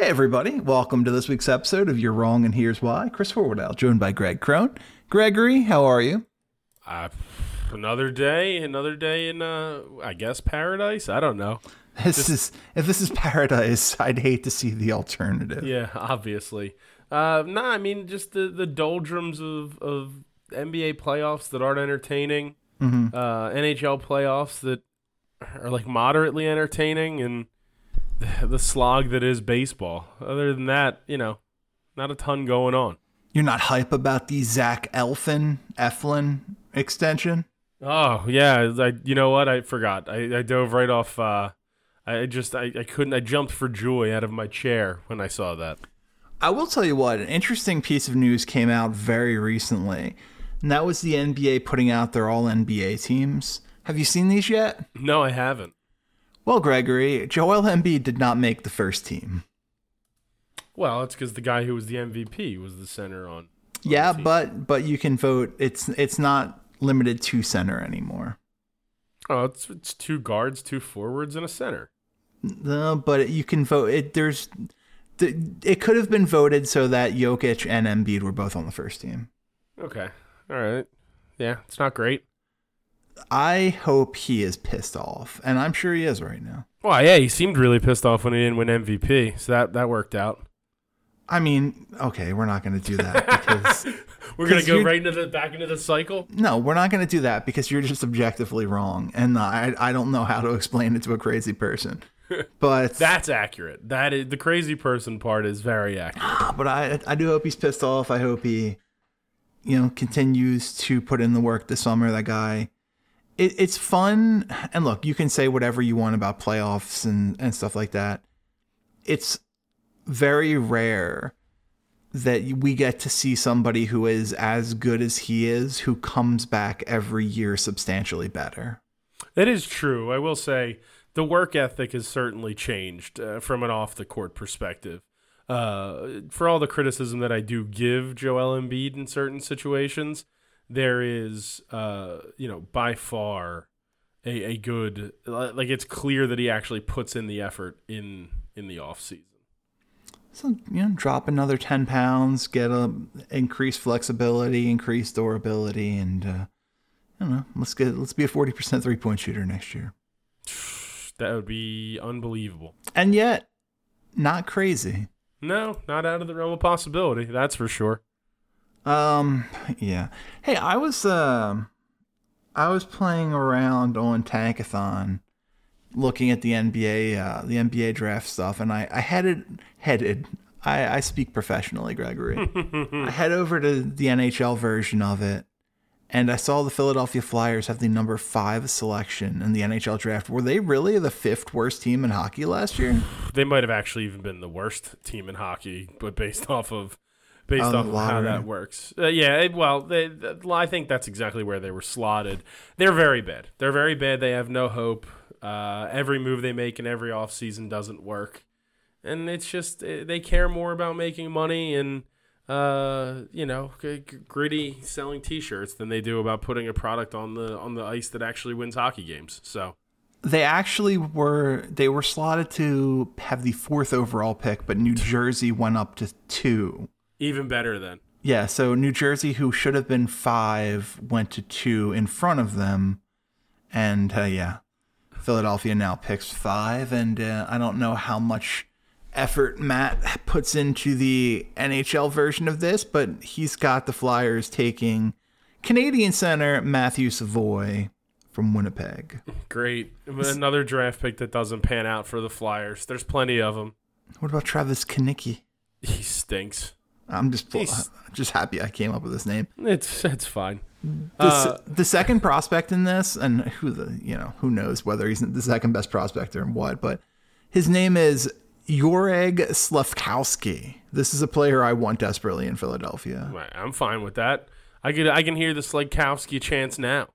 Hey everybody, welcome to this week's episode of You're Wrong and Here's Why. Chris Horwedel, joined by Greg Crone. Gregory, how are you? Uh, another day, another day in, uh, I guess paradise. I don't know. This is if this is paradise, I'd hate to see the alternative. Yeah, obviously. Uh, nah, I mean just the the doldrums of of NBA playoffs that aren't entertaining. Mm-hmm. Uh, NHL playoffs that are like moderately entertaining, and the, slog that is baseball. Other than that, you know, not a ton going on. You're not hype about the Zach Elfin Eflin extension? Oh yeah, I you know what I forgot. I, I dove right off. Uh, I just I, I couldn't. I jumped for joy out of my chair when I saw that. I will tell you what, an interesting piece of news came out very recently. And that was the NBA putting out their all NBA teams. Have you seen these yet? No, I haven't. Well, Gregory, Joel Embiid did not make the first team. Well, it's because the guy who was the MVP was the center on. on Yeah, but but you can vote. It's it's not limited to center anymore. oh, it's it's two guards, two forwards, and a center. No, but you can vote. It there's th- it could have been voted so that Jokic and Embiid were both on the first team. Okay, all right. Yeah, it's not great. I hope he is pissed off, and I'm sure he is right now. Well, yeah, he seemed really pissed off when he didn't win MVP, so that that worked out. I mean, okay, we're not going to do that because We're going to go right into the back into the cycle. no, we're not going to do that because you're just objectively wrong, and I I don't know how to explain it to a crazy person. But That's accurate. That is the crazy person part is very accurate. but I I do hope he's pissed off. I hope he, you know, continues to put in the work this summer. That guy, it, it's fun. And look, you can say whatever you want about playoffs and and stuff like that. It's very rare that we get to see somebody who is as good as he is who comes back every year substantially better. That is true. I will say the work ethic has certainly changed uh, from an off the court perspective. Uh, for all the criticism that I do give Joel Embiid in certain situations, there is, uh, you know, by far a, a good like it's clear that he actually puts in the effort in in the off season. So you know, drop another ten pounds, get a increased flexibility, increased durability, and uh, I don't know. Let's get let's be a forty percent three point shooter next year. That would be unbelievable. And yet, not crazy. No, not out of the realm of possibility. That's for sure. Um, yeah. Hey, I was um, I was playing around on Tankathon, looking at the NBA, uh, the NBA draft stuff, and I I headed headed. I, I speak professionally, Gregory. I head over to the NHL version of it, and I saw the Philadelphia Flyers have the number five selection in the NHL draft. Were they really the fifth worst team in hockey last year? They might have actually even been the worst team in hockey, but based off of based off of how that works. Uh, yeah, well, they, th- I think that's exactly where they were slotted. They're very bad. They're very bad. They have no hope. Uh, every move they make in every offseason doesn't work. And it's just uh, they care more about making money and uh, you know, gritty selling T-shirts than they do about putting a product on the on the ice that actually wins hockey games. So they actually were they were slotted to have the fourth overall pick, but New Jersey went up to two. Even better then. Yeah, so New Jersey, who should have been five, went to two in front of them, and uh, yeah, Philadelphia now picks five, and uh, I don't know how much effort Matt puts into the NHL version of this, but he's got the Flyers taking Canadian center Matthew Savoie from Winnipeg. Great. Another draft pick that doesn't pan out for the Flyers. There's plenty of them. What about Travis Konecny? He stinks. I'm just He's- just happy I came up with this name. It's it's fine. The, Uh, the second prospect in this, and who the you know who knows whether he's the second best prospect or what, but his name is Juraj Slafkovsky. This is a player I want desperately in Philadelphia. Right, I'm fine with that. I could I can hear the Slagkowski chants now.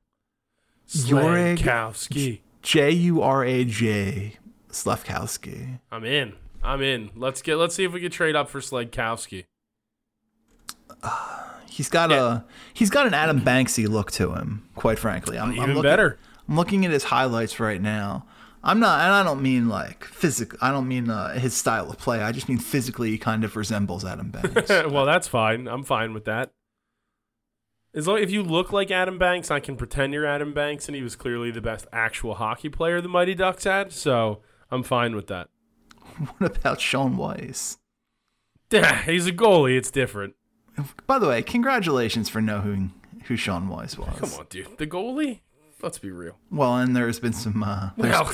Slagkowski. J U R A J Slafkovsky. I'm in. I'm in. Let's get let's see if we can trade up for Slagkowski. He's got Yeah. a he's got an Adam Banksy look to him. Quite frankly, I'm, I'm Even looking, better. I'm looking at his highlights right now. I'm not, and I don't mean like physical. I don't mean uh, his style of play. I just mean physically, he kind of resembles Adam Banks. well, that's fine. I'm fine with that. As long if you look like Adam Banks, I can pretend you're Adam Banks, and he was clearly the best actual hockey player the Mighty Ducks had. So I'm fine with that. what about Shaun Weiss? He's a goalie. It's different. By the way, congratulations for knowing who Shaun Weiss was. Come on, dude. The goalie. Let's be real. Well, and there's been some uh, there's Well,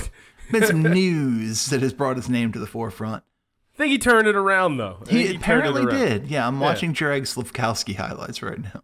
been some news that has brought his name to the forefront. I think he turned it around though. Think He, apparently did. Yeah, I'm watching Juraj Slafkovsky highlights right now.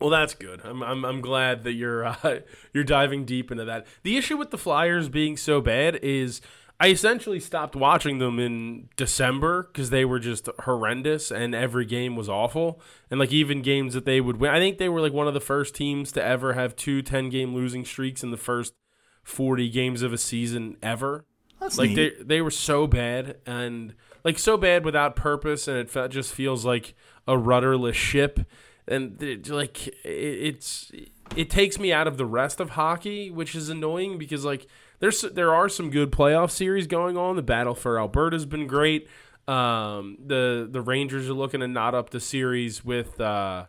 Well, that's good. I'm I'm, I'm glad that you're uh, you're diving deep into that. The issue with the Flyers being so bad is I essentially stopped watching them in December because they were just horrendous and every game was awful. And like even games that they would win, I think they were like one of the first teams to ever have two 10 game losing streaks in the first 40 games of a season ever. That's Like neat. they they were so bad and like so bad without purpose, and it just feels like a rudderless ship. And it, like it, it's it takes me out of the rest of hockey, which is annoying because like there's there are some good playoff series going on. The battle for Alberta's been great. Um, the the Rangers are looking to knot up the series with uh,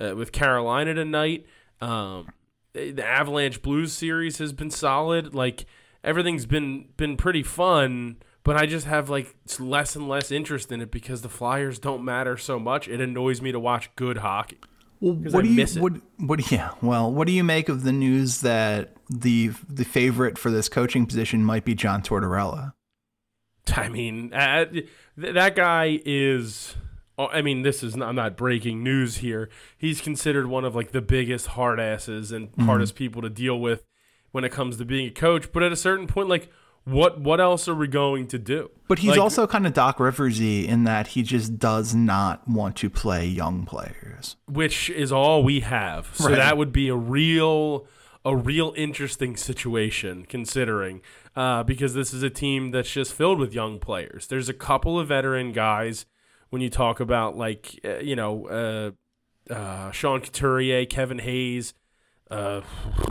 uh with Carolina tonight. Um, the Avalanche Blues series has been solid. Like everything's been been pretty fun, but I just have like less and less interest in it because the Flyers don't matter so much. It annoys me to watch good hockey. Well, what I do you what what yeah? Well, what do you make of the news that the the favorite for this coaching position might be John Tortorella? I mean, uh, th- that guy is. oh, I mean, this is not, I'm not breaking news here. He's considered one of like the biggest hard asses and hardest people to deal with when it comes to being a coach. But at a certain point, like, what what else are we going to do? But he's Like, also kind of Doc Riversy in that he just does not want to play young players. which is all we have. So Right. that would be a real a real interesting situation considering uh, because this is a team that's just filled with young players. There's a couple of veteran guys when you talk about like uh, you know uh, uh, Sean Couturier, Kevin Hayes. Uh,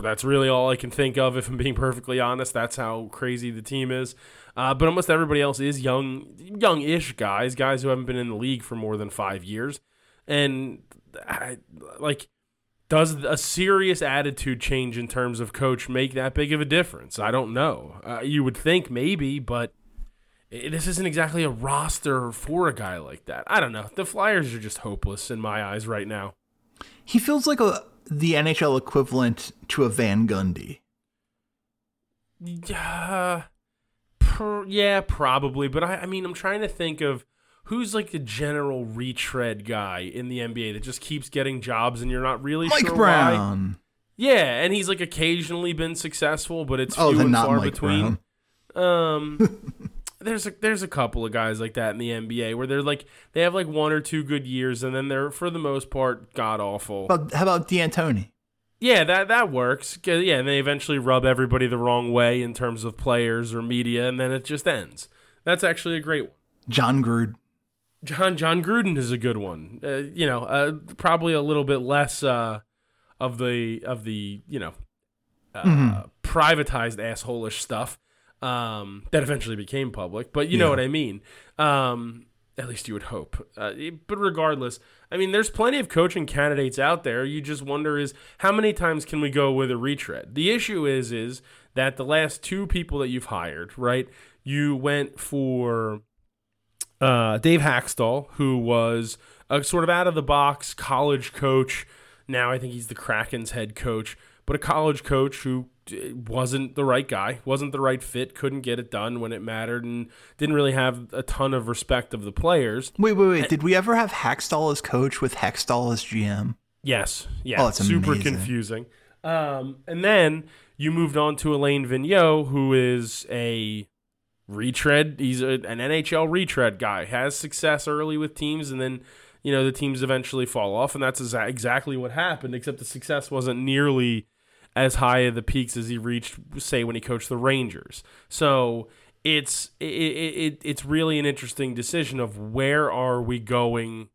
that's really all I can think of. If I'm being perfectly honest, that's how crazy the team is. Uh, but almost everybody else is young, young-ish guys, guys who haven't been in the league for more than five years, and I, like, does a serious attitude change in terms of coach make that big of a difference? I don't know. Uh, you would think maybe, but this isn't exactly a roster for a guy like that. I don't know. The Flyers are just hopeless in my eyes right now. He feels like a the NHL equivalent to a Van Gundy. Yeah, per, yeah, probably. But I, I mean, I'm trying to think of who's like the general retread guy in the NBA that just keeps getting jobs, and you're not really Mike sure why. Brown. Yeah, and he's like occasionally been successful, but it's Oh, few and not far Mike between. Brown. Um, there's a there's a couple of guys like that in the NBA where they're like they have like one or two good years, and then they're for the most part god awful. But how about D'Antoni? Yeah, that that works. Yeah, and they eventually rub everybody the wrong way in terms of players or media, and then it just ends. That's actually a great one. Jon Gruden. John Jon Gruden is a good one. Uh, you know, uh, probably a little bit less uh, of the of the you know uh, privatized assholish stuff um, that eventually became public. But you know what I mean. Um, at least you would hope. Uh, but regardless, I mean, there's plenty of coaching candidates out there. You just wonder is how many times can we go with a retread? The issue is is that the last two people that you've hired, right? You went for uh, Dave Hakstol, who was a sort of out of the box college coach. Now I think he's the Kraken's head coach, but a college coach who wasn't the right guy, wasn't the right fit, couldn't get it done when it mattered, and didn't really have a ton of respect of the players. Wait, wait, wait. Did we ever have Hakstol as coach with Hextall as GM? Yes, yeah, Oh, it's super amazing. confusing. Um, and then you moved on to Alain Vigneault, who is a retread. He's a, an NHL retread guy. Has success early with teams, and then you know the teams eventually fall off, and that's exa- exactly what happened. Except the success wasn't nearly as high at the peaks as he reached, say, when he coached the Rangers. So it's it, it, it's really an interesting decision of where are we going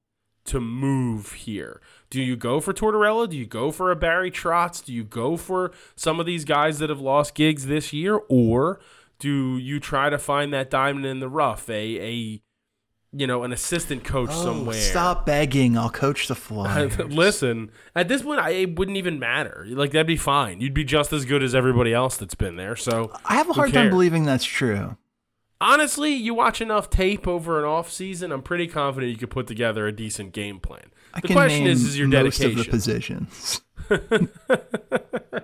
to move here. Do you go for Tortorella? Do you go for a Barry Trotz? Do you go for some of these guys that have lost gigs this year, or do you try to find that diamond in the rough, a a you know an assistant coach Oh, somewhere? Stop begging. I'll coach the Flyers. Listen, at this point, I, it wouldn't even matter. Like that'd be fine. You'd be just as good as everybody else that's been there. So I have a hard time believing that's true. honestly, you watch enough tape over an off season, I'm pretty confident you could put together a decent game plan. I the question is, is your most dedication. of the positions.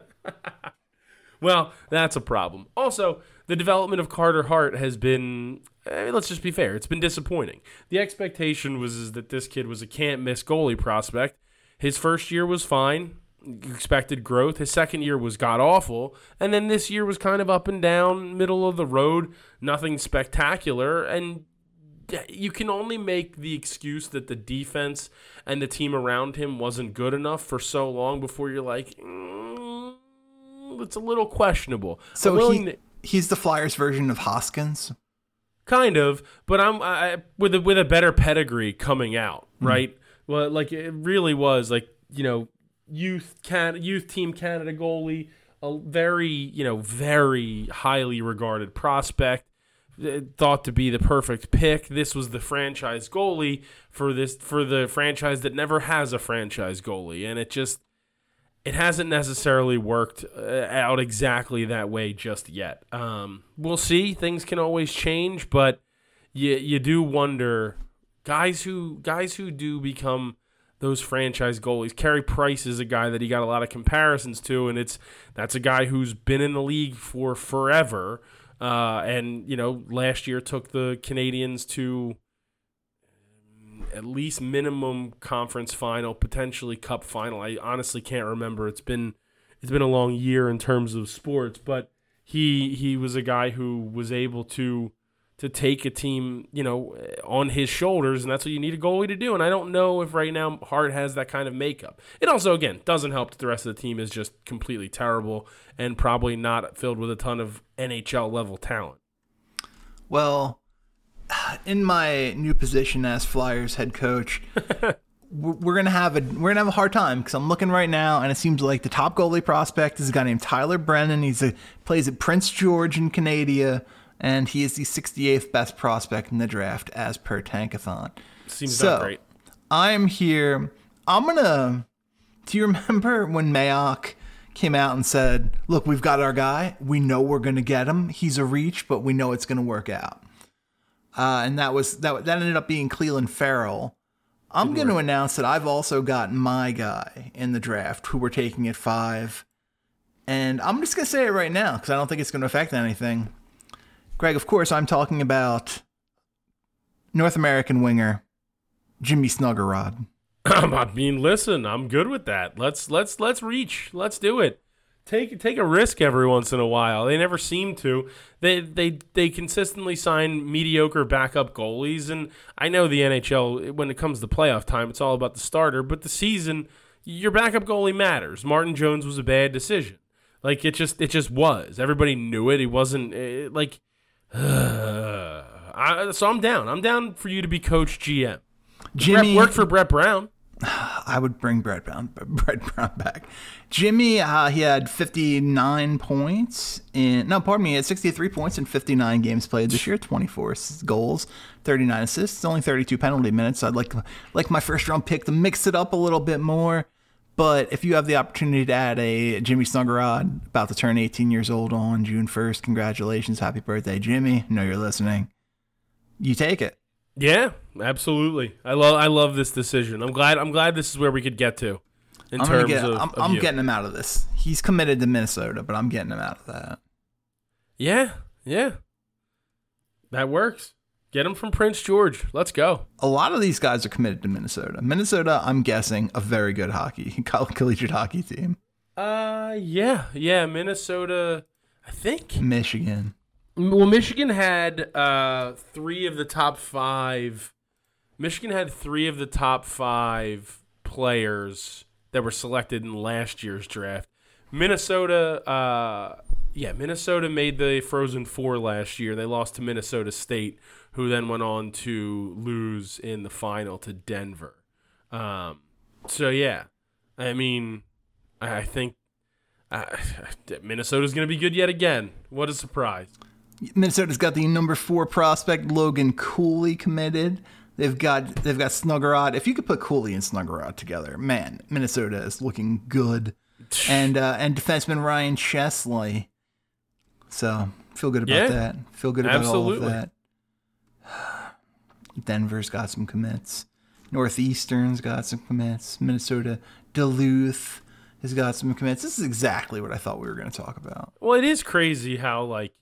Well, that's a problem. Also, the development of Carter Hart has been, eh, let's just be fair, it's been disappointing. The expectation was is that this kid was a can't miss goalie prospect. His first year was fine, expected growth. His second year was god awful. And then this year was kind of up and down, middle of the road, nothing spectacular. And you can only make the excuse that the defense and the team around him wasn't good enough for so long before you're like, mm, it's a little questionable. So willing he, to- he's the Flyers version of Hoskins. kind of, but I'm I, with a, with a better pedigree coming out, Hmm. right? Well, like it really was like you know youth can youth team Canada goalie, a very you know very highly regarded prospect. uh, Thought to be the perfect pick. This was the franchise goalie for this for the franchise that never has a franchise goalie, and it just it hasn't necessarily worked uh, out exactly that way just yet. Um, we'll see. Things can always change, but you you do wonder guys who guys who do become those franchise goalies. Carey Price is a guy that he got a lot of comparisons to, and it's that's a guy who's been in the league for forever. Uh, and you know, last year took the Canadiens to at least minimum conference final, potentially cup final. I honestly can't remember. It's been it's been a long year in terms of sports, but he he was a guy who was able to to take a team, you know, on his shoulders, and that's what you need a goalie to do. And I don't know if right now Hart has that kind of makeup. It also, again, doesn't help that the rest of the team is just completely terrible and probably not filled with a ton of NHL level talent. Well, in my new position as Flyers head coach, we're gonna have a we're gonna have a hard time because I'm looking right now, and it seems like the top goalie prospect is a guy named Tyler Brennan. He's a plays at Prince George in Canada, and he is the 68th best prospect in the draft as per Tankathon. Seems So- not great. I'm here. I'm gonna. Do you remember when Mayock came out and said, "Look, we've got our guy. We know we're gonna get him. He's a reach, but we know it's gonna work out." Uh, and that was that. That ended up being Clelin Ferrell. I'm going to announce that I've also got my guy in the draft, who we're taking at five, and I'm just gonna say it right now because I don't think it's going to affect anything. Greg, of course, I'm talking about North American winger Jimmy Snuggerud. I mean, listen, I'm good with that. Let's let's let's reach. Let's do it. Take take a risk every once in a while. They never seem to. They they they consistently sign mediocre backup goalies, and I know the NHL when it comes to playoff time, it's all about the starter. But the season, your backup goalie matters. Martin Jones was a bad decision. Like it just it just was. Everybody knew it. He wasn't eh, like. I, so I'm down. I'm down for you to be coach GM. Jimmy Brett worked for Brett Brown. I would bring Brett Brown, Brett Brown back. Jimmy, uh, he had 59 points in. No, pardon me, he had 63 points in 59 games played this year. 24 goals, 39 assists, only 32 penalty minutes. So I'd like like my first round pick to mix it up a little bit more. But if you have the opportunity to add a Jimmy Snuggerud, about to turn 18 years old on June 1st, congratulations, happy birthday, Jimmy. Know you're listening. You take it. Yeah, absolutely. I love I love this decision. I'm glad I'm glad this is where we could get to in I'm, terms get, of, I'm, of I'm getting him out of this. He's committed to Minnesota, but I'm getting him out of that. Yeah, yeah. That works. Get him from Prince George. Let's go. A lot of these guys are committed to Minnesota. Minnesota, I'm guessing, a very good hockey, coll- collegiate hockey team. Uh yeah, yeah, Minnesota I think. Michigan. Well, Michigan had uh, three of the top five. Michigan had three of the top five players that were selected in last year's draft. Minnesota, uh, yeah, Minnesota made the Frozen Four last year. They lost to Minnesota State, who then went on to lose in the final to Denver. Um, so yeah, I mean, I think uh, Minnesota's going to be good yet again. What a surprise! Minnesota's got the number four prospect Logan Cooley committed. They've got they've got Snuggerud. If you could put Cooley and Snuggerud together, man, Minnesota is looking good. And uh, and defenseman Ryan Chesley. So feel good about Yeah, that. Feel good about absolutely. all of that. Denver's got some commits. Northeastern's got some commits. Minnesota Duluth has got some commits. This is exactly what I thought we were going to talk about. Well, it is crazy how like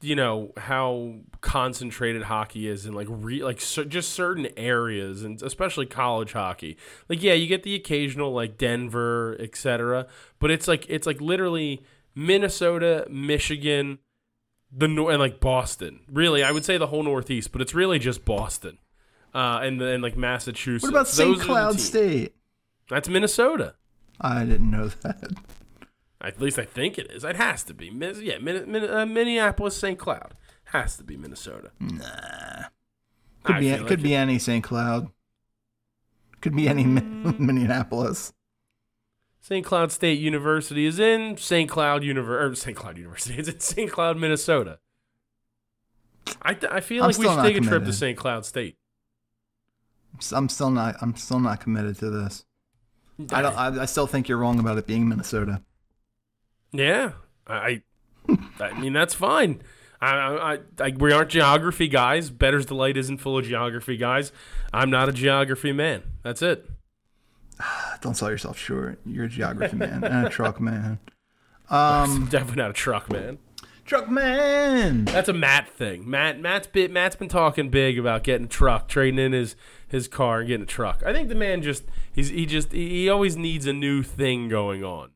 you know how concentrated hockey is in like re- like cer- just certain areas and especially college hockey. Like yeah, you get the occasional like Denver, etc., but it's like it's like literally Minnesota, Michigan, the nor- and like Boston. Really, I would say the whole Northeast, but it's really just Boston. Uh, and and like Massachusetts. What about St. Those are the Cloud. State? That's Minnesota. I didn't know that. At least I think it is. It has to be. Min- yeah, Min- Min- uh, Minneapolis, St. Cloud has to be Minnesota. Nah, Could I be feel could like be any St. Cloud. Could be any Min- Minneapolis. St. Cloud State University is in St. Cloud Univer- or St. Cloud University. It's in St. Cloud, Minnesota. I, th- I feel I'm like we should not take a trip to. St. Cloud State. I'm still not. I'm still not committed to this. I don't. I, I still think you're wrong about it being Minnesota. Yeah, I, I mean that's fine. I, I, I, we aren't geography guys. Better's Delight isn't full of geography guys. I'm not a geography man. That's it. Don't sell yourself short. You're a geography man and a truck man. Um, Definitely not a truck man. truck man. That's a Matt thing. Matt Matt's been Matt's been talking big about getting a truck, trading in his his car and getting a truck. I think the man just he's he just he always needs a new thing going on.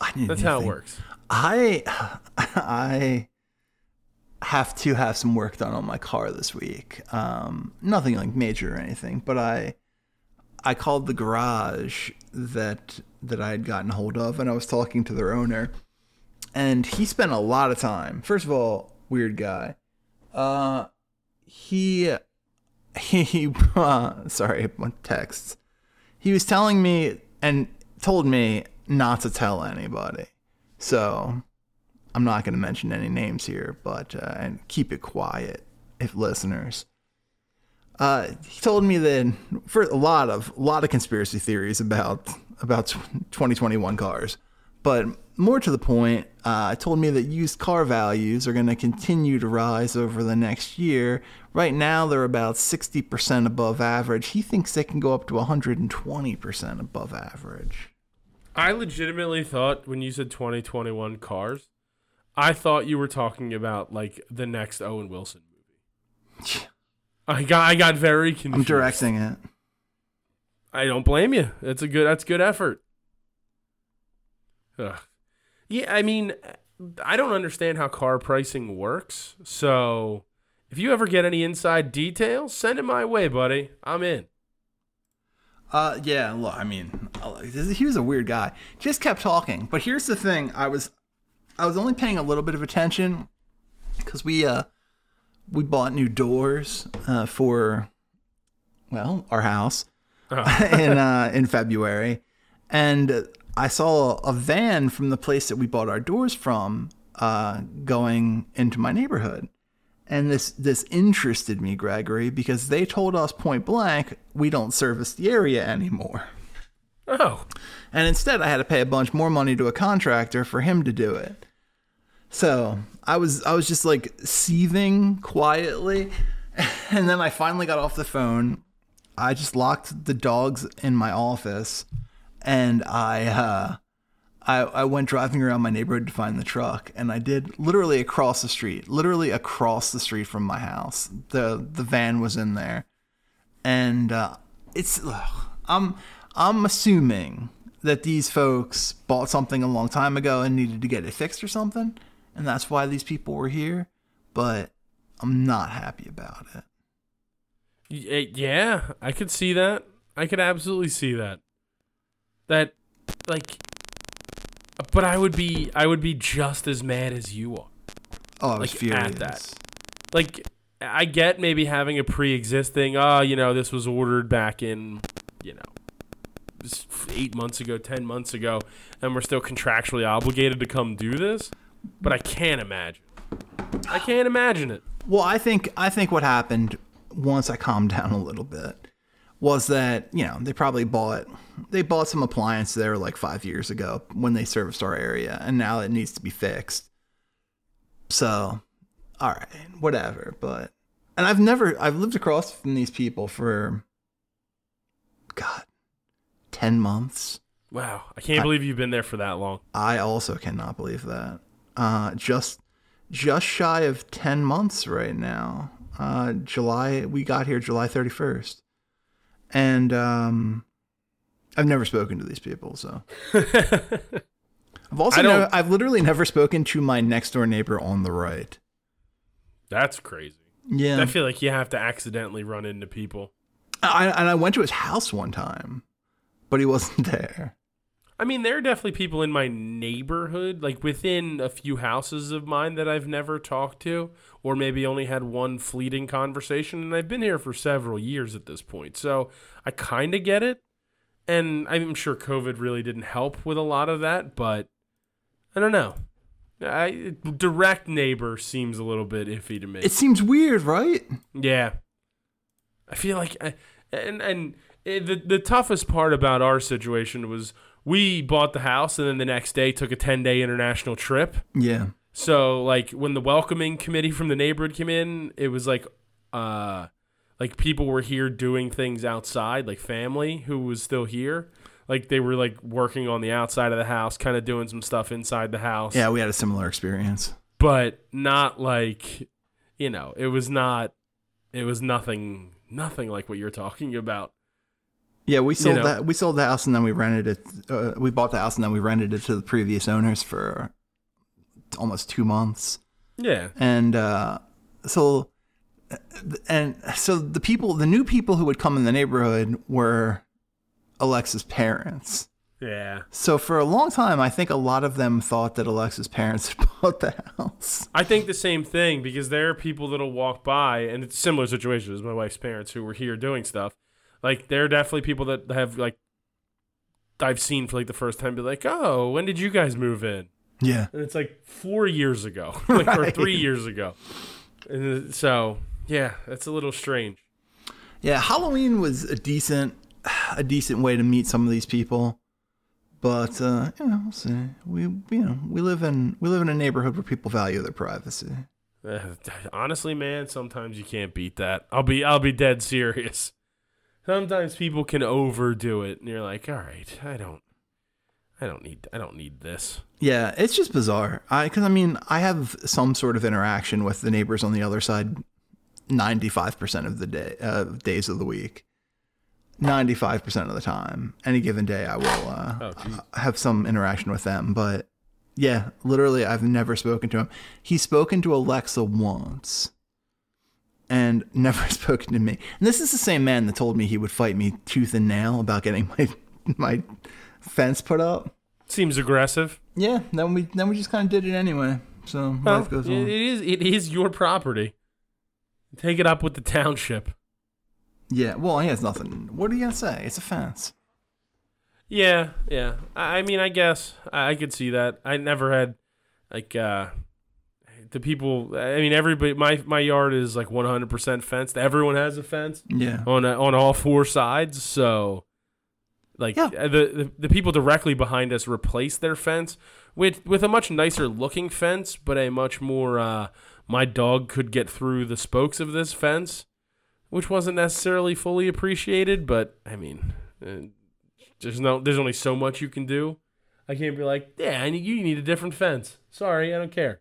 I need That's how it works. I I have to have some work done on my car this week. Um, nothing like major or anything, but I I called the garage that that I had gotten hold of, and I was talking to their owner, and he spent a lot of time. First of all, weird guy. Uh, he he uh, sorry, my texts. He was telling me and told me not to tell anybody. So I'm not going to mention any names here, but uh, and keep it quiet if listeners. Uh, he told me that for a lot of a lot of conspiracy theories about about 2021 cars, but more to the point, uh, told me that used car values are going to continue to rise over the next year. Right now, they're about 60% above average. He thinks they can go up to 120% above average. I legitimately thought when you said 2021 cars, I thought you were talking about like the next Owen Wilson movie. I got I got very confused. I'm directing it. I don't blame you. That's a good. That's good effort. Ugh. Yeah, I mean, I don't understand how car pricing works. So, if you ever get any inside details, send it my way, buddy. I'm in. Uh, yeah. Look, I mean, uh, he was a weird guy. Just kept talking. But here's the thing: I was, I was only paying a little bit of attention because we, uh, we bought new doors, uh, for, well, our house in uh in February, and I saw a van from the place that we bought our doors from, uh, going into my neighborhood. And this this interested me, Gregory, because they told us point blank we don't service the area anymore. Oh, And instead I had to pay a bunch more money to a contractor for him to do it. So I was I was just like seething quietly. And then I finally got off the phone. I just locked the dogs in my office and I uh I, I went driving around my neighborhood to find the truck, and I did literally across the street, literally across the street from my house. the The van was in there, and uh, it's ugh, I'm I'm assuming that these folks bought something a long time ago and needed to get it fixed or something. and that's why these people were here, but I'm not happy about it. Eh, Yeah, I could see that. I could absolutely see that. That, like, but I would be, I would be just as mad as you are. Oh, I was Like, furious. at that. Like, I get maybe having a pre-existing. Oh, you know, this was ordered back in, you know, eight months ago, ten months ago, and we're still contractually obligated to come do this. But I can't imagine. I can't imagine it. Well, I think I think what happened once I calmed down a little bit was that you know they probably bought they bought some appliance there like five years ago when they serviced our area, and now it needs to be fixed. So, all right, whatever. But and I've never I've lived across from these people for God, ten months. Wow, I can't believe you've been there for that long. I also cannot believe that. Uh, just just shy of ten months right now. Uh, July we got here July thirty first, and um, I've never spoken to these people. So I've also never, I've literally never spoken to my next door neighbor on the right. That's crazy. Yeah, I feel like you have to accidentally run into people. I, and I went to his house one time, but he wasn't there. I mean, there are definitely people in my neighborhood, like within a few houses of mine, that I've never talked to, or maybe only had one fleeting conversation. And I've been here for several years at this point. So I kind of get it. And I'm sure COVID really didn't help with a lot of that, but I don't know. I, direct neighbor seems a little bit iffy to me. It seems weird, right? Yeah, I feel like, I, and and it, the the toughest part about our situation was we bought the house and then the next day took a ten day international trip. Yeah, So like when the welcoming committee from the neighborhood came in, it was like, uh, like people were here doing things outside, like family who was still here. Like they were like working on the outside of the house, kind of doing some stuff inside the house yeah, we had a similar experience. but not like you know it was not it was nothing nothing like what you're talking about Yeah, we sold know. that. We sold the house and then we rented it. Uh, we bought the house and then we rented it to the previous owners for almost two months. yeah And uh, so, and so the people, the new people who would come in the neighborhood were Alexa's parents. yeah So for a long time, I think a lot of them thought that Alexa's parents had bought the house. i think the same thing because there are people that'll walk by and it's a similar situation as my wife's parents who were here doing stuff like there are definitely people that have like i've seen for like the first time be like oh when did you guys move in Yeah. and it's like four years ago like or three years ago and so yeah that's a little strange Yeah, Halloween was a decent, a decent way to meet some of these people, but uh, you know, we'll see. We, you know, we live in we live in a neighborhood where people value their privacy. Honestly, man, sometimes you can't beat that. I'll be I'll be dead serious. Sometimes people can overdo it, and you're like, all right, I don't, I don't need, I don't need this. Yeah, it's just bizarre. I because I mean, I have some sort of interaction with the neighbors on the other side, ninety five percent of the day, uh, days of the week. Ninety five percent of the time, any given day, I will uh, Oh, have some interaction with them. But yeah, literally, I've never spoken to him. He's spoken to Alexa once, and never spoken to me. And this is the same man that told me he would fight me tooth and nail about getting my my fence put up. Seems aggressive. Yeah, then we then we just kind of did it anyway. So Well, life goes on. it is it is your property. Take it up with the township. Yeah, well, he has nothing. What are you gonna say? It's a fence. Yeah, yeah. I, mean, I guess I, I could see that. I never had like uh the people. I mean, everybody. My my yard is like 100% fenced. Everyone has a fence. Yeah, on a, on all four sides. So, like Yeah. the, the the people directly behind us replaced their fence with with a much nicer looking fence, but a much more uh, my dog could get through the spokes of this fence, which wasn't necessarily fully appreciated. But I mean, uh, there's no there's only so much you can do. I can't be like, yeah, I need, you need a different fence. Sorry, I don't care.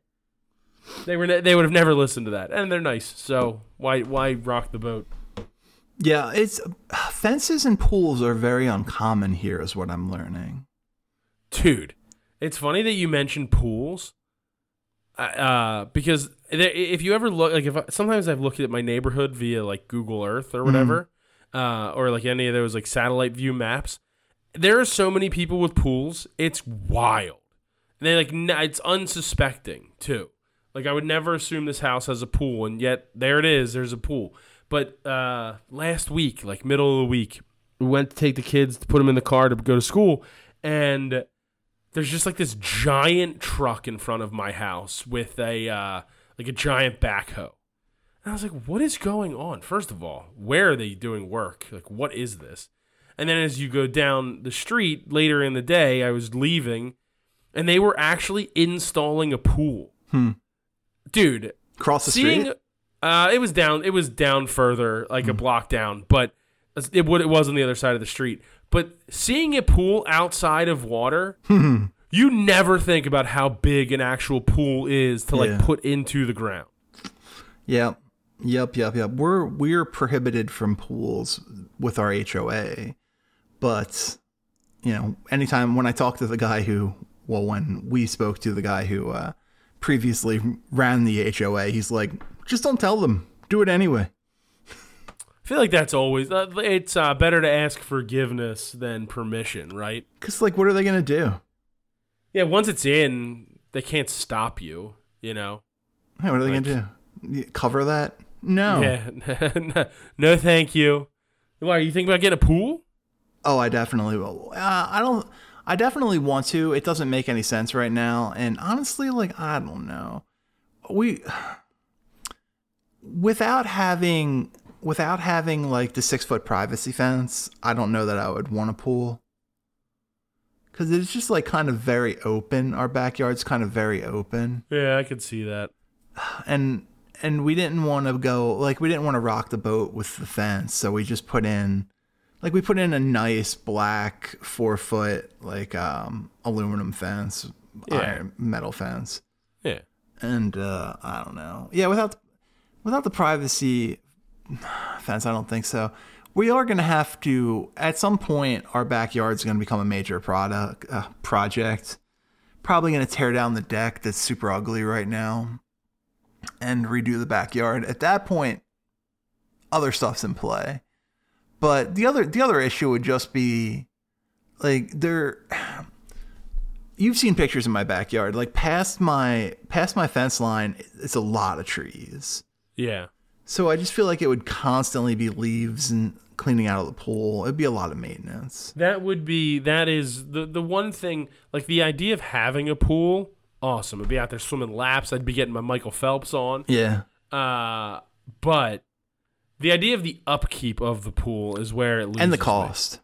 They were ne- they would have never listened to that, and they're nice. So why why rock the boat? yeah. It's fences and pools are very uncommon here, is what I'm learning. Dude, it's funny that you mentioned pools uh, because if you ever look, like if I, sometimes I've looked at my neighborhood via like Google Earth or whatever, uh, or like any of those like satellite view maps. There are so many people with pools. It's wild. And they like it's unsuspecting too. Like I would never assume this house has a pool, and yet there it is. There's a pool. But uh, last week, like middle of the week, we went to take the kids to put them in the car to go to school, and there's just like this giant truck in front of my house with a uh, like a giant backhoe. And I was like, what is going on? First of all, where are they doing work? Like, what is this? And then as you go down the street later in the day, I was leaving, and they were actually installing a pool. Hmm. Dude, Across the seeing street. uh it was down it was down further like a block down but it would it was on the other side of the street but seeing a pool outside of water you never think about how big an actual pool is to like Yeah. put into the ground Yep. Yep, yep, yep. We're we're prohibited from pools with our HOA. But you know, anytime when I talk to the guy who well when we spoke to the guy who uh previously ran the HOA, he's like, just don't tell them. Do it anyway. i feel like that's always uh, it's uh, better to ask forgiveness than permission right Cuz like what are they going to do? yeah once it's in they can't stop you you know what are they Like- going to do? Cover that? No. yeah no thank you why are you thinking about getting a pool Oh, I definitely will. Uh, I don't. I definitely want to. It doesn't make any sense right now, and honestly, like I don't know. We without having without having like the six foot privacy fence, I don't know that I would want a pool because it's just like kind of very open. Our backyard's kind of very open, yeah i could see that and and we didn't want to go like we didn't want to rock the boat with the fence, so we just put in like we put in a nice black four foot like um aluminum fence, Yeah. iron metal fence, yeah and uh I don't know, yeah, without without the privacy fence, I don't think so. We are going to have to at some point. Our backyard's going to become a major product uh, project. Probably going to tear down the deck that's super ugly right now, and redo the backyard. At that point, other stuff's in play. But the other the other issue would just be like there you've seen pictures in my backyard. Like past my past my fence line, it's a lot of trees. yeah So I just feel like it would constantly be leaves and cleaning out of the pool. It'd be a lot of maintenance. That would be that is the the one thing like the idea of having a pool. Awesome. I'd be out there swimming laps. I'd be getting my Michael Phelps on. Yeah. Uh, but the idea of the upkeep of the pool is where it loses And the me. cost.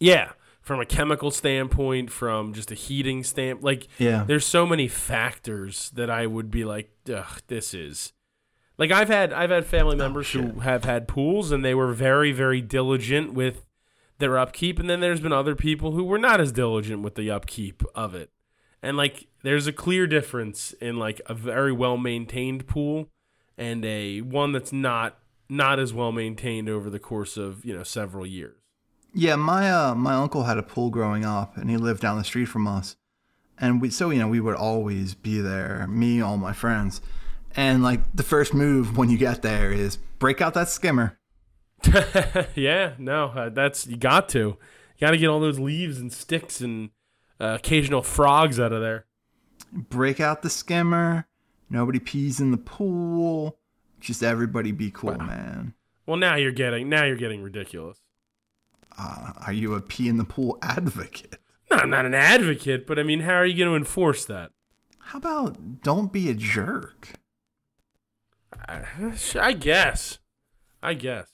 Yeah, from a chemical standpoint, from just a heating stamp, like Yeah. there's so many factors that I would be like, ugh, this is like I've had I've had family oh, members who Oh, shit. have had pools and they were very very diligent with their upkeep, and then there's been other people who were not as diligent with the upkeep of it, and like there's a clear difference in like a very well maintained pool and a one that's not not as well maintained over the course of you know several years. Yeah, my uh my uncle had a pool growing up and he lived down the street from us. And we so you know, we would always be there, me, all my friends. And like the first move when you get there is break out that skimmer. yeah, no, uh, that's you got to, you got to get all those leaves and sticks and uh, occasional frogs out of there. Break out the skimmer. Nobody pees in the pool. Just everybody be cool, man. Well, now you're getting now you're getting ridiculous. Uh, are you a pee in the pool advocate? No, I'm not an advocate, but I mean, how are you going to enforce that? How about don't be a jerk? I, I guess, I guess.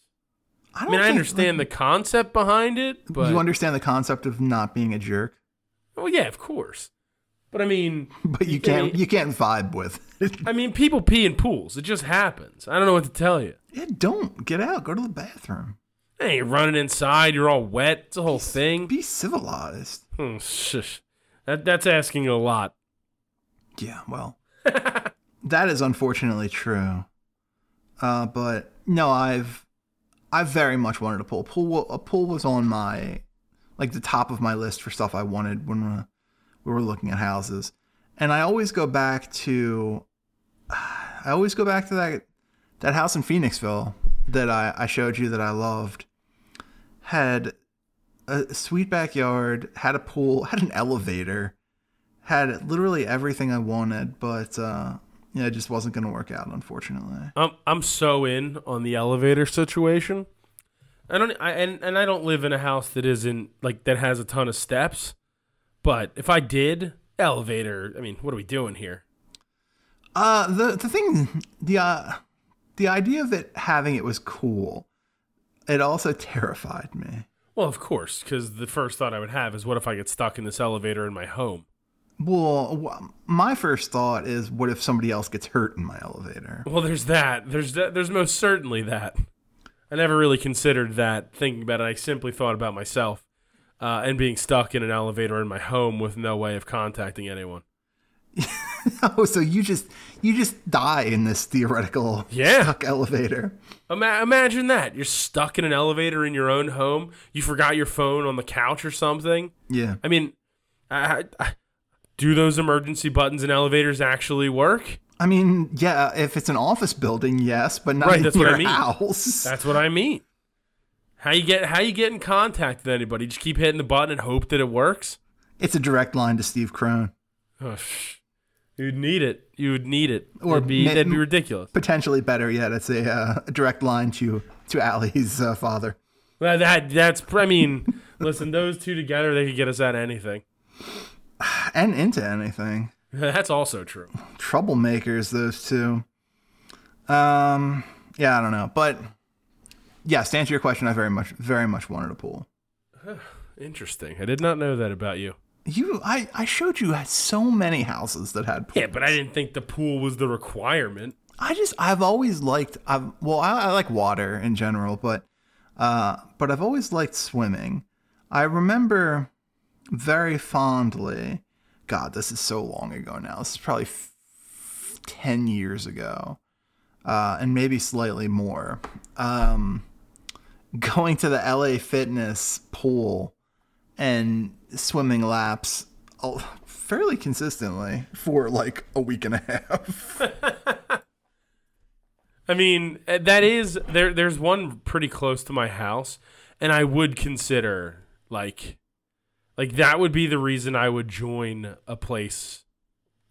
I, I mean, I understand the concept behind it, but you understand the concept of not being a jerk, well, yeah, of course. But I mean, but you can't mean- you can't vibe with it. I mean, people pee in pools. It just happens. I don't know what to tell you. yeah, don't get out. Go to the bathroom. Hey, you're running inside. You're all wet. It's a whole thing. Be civilized. Hmm, shush. That that's asking a lot. Yeah, well, that is unfortunately true. Uh, but no, I've I've very much wanted a pool. Pool a pool was on my like the top of my list for stuff I wanted when uh, we were looking at houses, and I always go back to I always go back to that that house in Phoenixville that I, I showed you that I loved. Had a sweet backyard, had a pool, had an elevator, had literally everything I wanted, but uh, yeah, it just wasn't going to work out, unfortunately. I'm I'm so in on the elevator situation. I don't I and, and I don't live in a house that isn't like that has a ton of steps. But if I did, elevator, I mean, what are we doing here? Uh, the the thing, the uh, the idea of it having it was cool. It also terrified me. Well, of course, because the first thought I would have is, what if I get stuck in this elevator in my home? Well, my first thought is, what if somebody else gets hurt in my elevator? Well, there's that. There's that. There's most certainly that. I never really considered that. Thinking about it, I simply thought about myself uh, and being stuck in an elevator in my home with no way of contacting anyone. oh, so you just you just die in this theoretical Yeah. stuck elevator. Ima- imagine that you're stuck in an elevator in your own home. You forgot your phone on the couch or something. Yeah. I mean, I, I, do those emergency buttons in elevators actually work? I mean, yeah, if it's an office building, yes, but not Right, in that's what your I mean. house. That's what I mean. How you get how you get in contact with anybody? Just keep hitting the button and hope that it works. It's a direct line to Steve Crone. Oh, you'd need it. You would need it. Or it'd be ma- that'd be ridiculous. Potentially better yet, it's a, uh, a direct line to to Allie's uh, father. Well, that that's. I mean, listen, those two together, they could get us out of anything. And into anything. That's also true. Troublemakers, those two. Um, yeah, I don't know, but yes, to answer your question, I very much, very much wanted a pool. Interesting. I did not know that about you. You, I, I showed you so many houses that had pools. Yeah, but I didn't think the pool was the requirement. I just I've always liked I've well I, I like water in general, but uh but I've always liked swimming. I remember very fondly. God, this is so long ago now. This is probably f- ten years ago, uh, and maybe slightly more. Um, going to the LA Fitness pool and swimming laps fairly consistently for like a week and a half. I mean, uh, that is there. There's one pretty close to my house, and I would consider like, like that would be the reason I would join a place,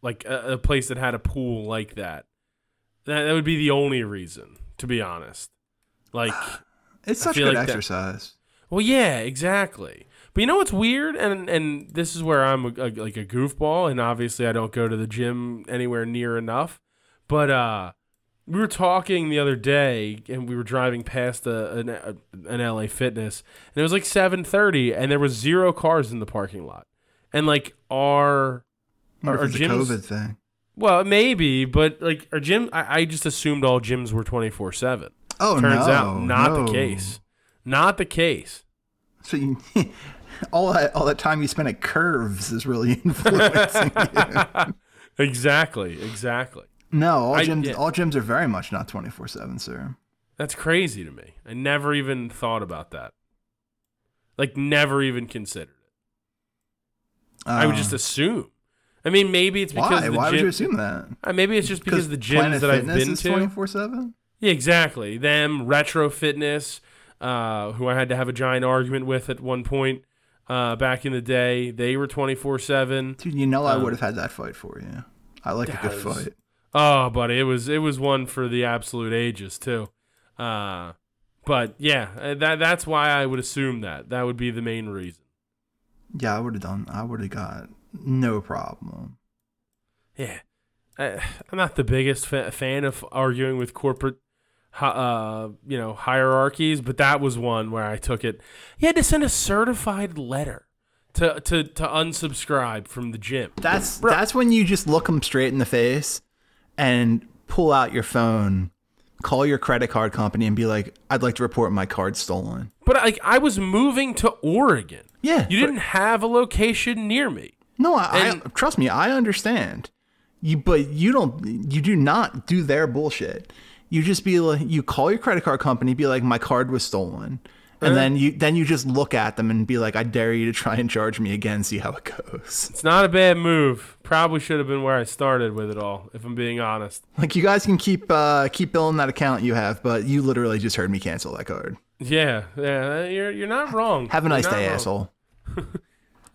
like a, a place that had a pool like that. That that would be the only reason, to be honest. Like, It's such good like that- exercise. well, yeah, exactly. But you know what's weird, and and this is where I'm a, a, like a goofball, and obviously I don't go to the gym anywhere near enough. But uh, we were talking the other day, and we were driving past a, an, a, an LA Fitness, and it was like seven thirty, and there was zero cars in the parking lot, and like our our a gyms- COVID thing. well maybe, but like our gym, I, I just assumed all gyms were twenty four seven. Oh Turns no, out not no. the case. Not the case. So you, all that all that time you spent at Curves is really influencing you. Exactly, exactly. No, all I- gyms yeah. all gyms are very much not twenty four seven, sir. That's crazy to me. I never even thought about that. Like never even considered it. I would Uh, just assume. I mean, maybe it's because why? the Why gym, would you assume that? Uh, maybe it's just because the gyms Planet that I've been to. twenty four seven. Yeah, exactly. Them retro fitness, uh, who I had to have a giant argument with at one point uh, back in the day. They were twenty four seven. Dude, you know I Um, would have had that fight for you. I like a good fight. Oh, buddy, it was it was one for the absolute ages too. Uh, but yeah, uh, that that's why I would assume that that would be the main reason. Yeah, I would have done. I would have got no problem. Yeah, I, I'm not the biggest fa- fan of arguing with corporate, uh, you know, hierarchies, but that was one where I took it. You had to send a certified letter to to to unsubscribe from the gym. That's that's when you just look them straight in the face and pull out your phone, call your credit card company, and be like, "I'd like to report my card stolen." But like, I was moving to Oregon. Yeah, You didn't have a location near me. No, I, I trust me. I understand. You, but you don't. You do not do their bullshit. You just be like, you call your credit card company, be like, my card was stolen, And then you then you just look at them and be like, I dare you to try and charge me again, see how it goes. It's not a bad move. Probably should have been where I started with it all, if I'm being honest. Like you guys can keep uh keep billing that account you have, but you literally just heard me cancel that card. Yeah, yeah, you're you're not wrong. Have a nice day, wrong. asshole.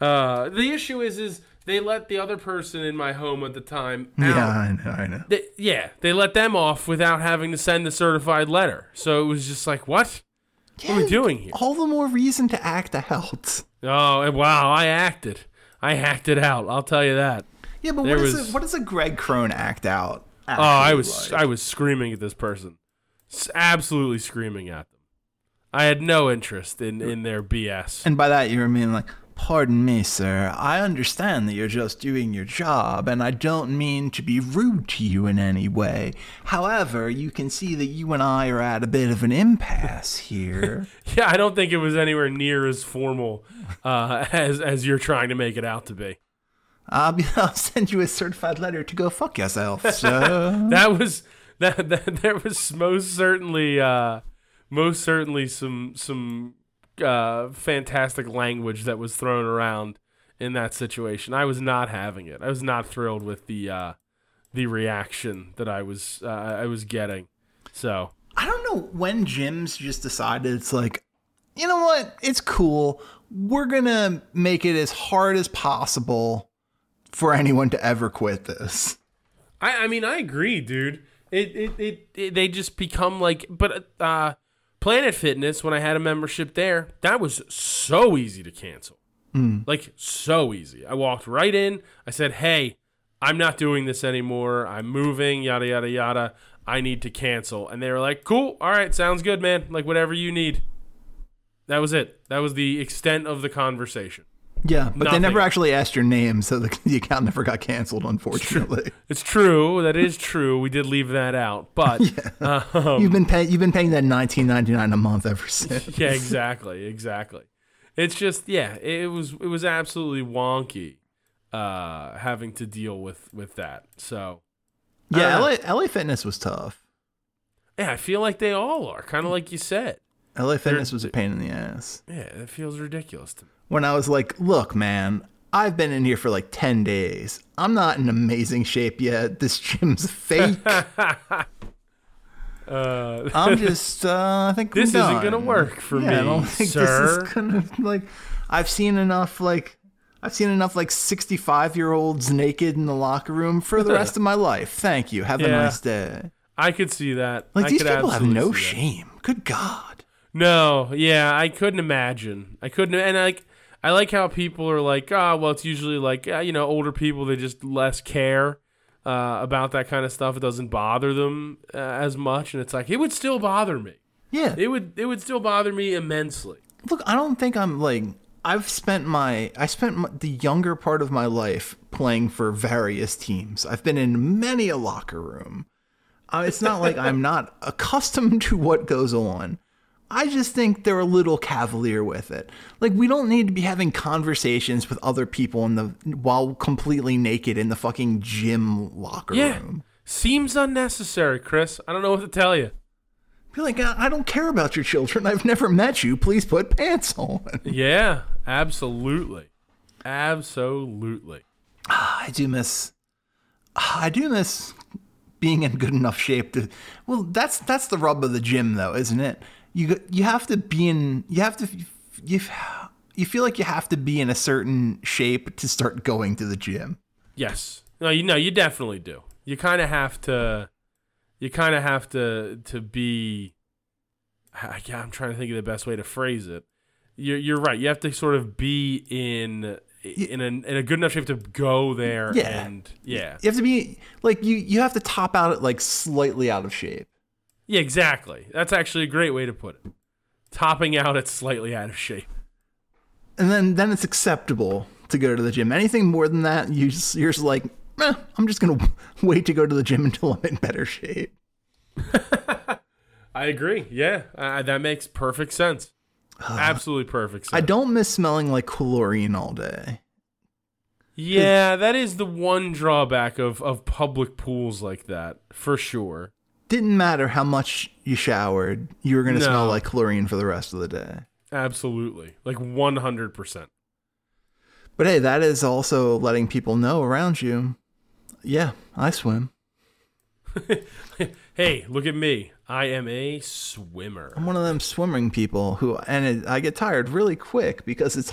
Uh, the issue is, is they let the other person in my home at the time out. Yeah, I know, I know. They, yeah, they let them off without having to send the certified letter. So it was just like, what? What are we doing here? All the more reason to act out. Oh, eh, wow, I acted. I acted out. I'll tell you that. Yeah, but There what is was- a, what does a Greg Crone act out? Oh, I was like? I was screaming at this person, S- absolutely screaming at them. I had no interest in in their BS. And by that, you mean like, pardon me, sir. I understand that you're just doing your job, and I don't mean to be rude to you in any way. However, you can see that you and I are at a bit of an impasse here. Yeah, I don't think it was anywhere near as formal uh, as as you're trying to make it out to be. I'll, be, I'll send you a certified letter to go fuck yourself. That was that, that there was most certainly uh, most certainly some some uh, fantastic language that was thrown around in that situation. I was not having it. I was not thrilled with the uh, the reaction that I was uh, I was getting. So I don't know when gyms just decided it's like, you know what? It's cool. We're gonna make it as hard as possible for anyone to ever quit this. I, I mean, I agree, dude. It, it, it, it they just become like, but uh, Planet Fitness when I had a membership there, that was so easy to cancel, hmm. like so easy. I walked right in. I said, "Hey, I'm not doing this anymore. I'm moving. Yada yada yada. I need to cancel." And they were like, "Cool. All right. Sounds good, man. Like whatever you need." That was it. That was the extent of the conversation. Yeah, but they never actually asked your name, so the, the account never got canceled, unfortunately. It's true. That is true. We did leave that out, but um, you've been paying you've been paying that nineteen ninety nine a month ever since. yeah, exactly, exactly. It's just yeah, it was it was absolutely wonky uh having to deal with with that. So Yeah, Uh, LA, LA Fitness was tough. yeah, I feel like they all are, kind of like you said. LA Fitness was a pain in the ass. Yeah, it feels ridiculous to me. When I was like, look, man, I've been in here for like 10 days. I'm not in amazing shape yet. This gym's fake. Uh, I'm just, uh, I think This I'm isn't gonna work for yeah, I don't me, think sir. this is gonna, like, I've seen enough, like, I've seen enough, like, 65 year olds naked in the locker room for the rest of my life. Thank you. Have a Yeah. nice day. I could see that. Like, I these could people have no see that. shame. Good God. No, yeah, I couldn't imagine. I couldn't, and like, I like how people are like, ah, well, it's usually like, uh, you know, older people they just less care uh, about that kind of stuff. It doesn't bother them uh, as much, and it's like it would still bother me. Yeah. It would, it would still bother me immensely. Look, I don't think I'm like I've spent my I spent my, the younger part of my life playing for various teams. I've been in many a locker room. Uh, it's not like I'm not accustomed to what goes on. I just think they're a little cavalier with it. Like we don't need to be having conversations with other people in the while completely naked in the fucking gym locker Yeah, room. seems unnecessary, Chris. I don't know what to tell you. Be like, I I don't care about your children. I've never met you. Please put pants on. Yeah, absolutely, absolutely. Ah, I do miss ah, I do miss being in good enough shape to well that's that's the rub of the gym though isn't it you you have to be in you have to you you feel like you have to be in a certain shape to start going to the gym Yes. No, you know, you definitely do. You kind of have to. You kind of have to to be. I, yeah, I'm trying to think of the best way to phrase it. You're you're right. You have to sort of be in in a, in a good enough shape to go there. Yeah. And yeah. you have to be like you you have to top out at like slightly out of shape Yeah. Exactly. That's actually a great way to put it. Topping out at slightly out of shape. and then then it's acceptable to go to the gym anything more than that you just, you're just like eh, I'm just gonna wait to go to the gym until I'm in better shape I agree. Yeah, uh, that makes perfect sense. Absolutely perfect sense. I don't miss smelling like chlorine all day Yeah, that is the one drawback of, of public pools like that, for sure. Didn't matter how much you showered, you were going to No. smell like chlorine for the rest of the day. Absolutely. Like 100%. But hey, that is also letting people know around you. Yeah, I swim. hey, look at me. I am a swimmer. I'm one of them swimming people who, and it, I get tired really quick because it's,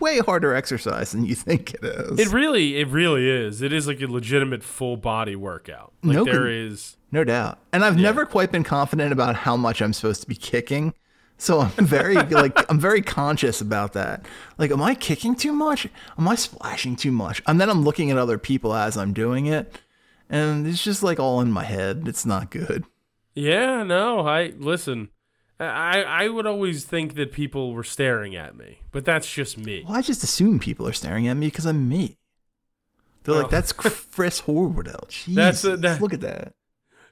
way harder exercise than you think it is. It really, it really is. It is like a legitimate full body workout. Like No there con- is. No doubt. And I've never quite been confident about how much I'm supposed to be kicking. So I'm very like I'm very conscious about that. Like am I kicking too much? Am I splashing too much? And then I'm looking at other people as I'm doing it. And it's just like all in my head. It's not good. Yeah, no. I listen. I I would always think that people were staring at me, but that's just me. Well, I just assume people are staring at me because I'm me. They're Oh. like, that's Chris Horwedel. Jesus, That's a- that- look at that.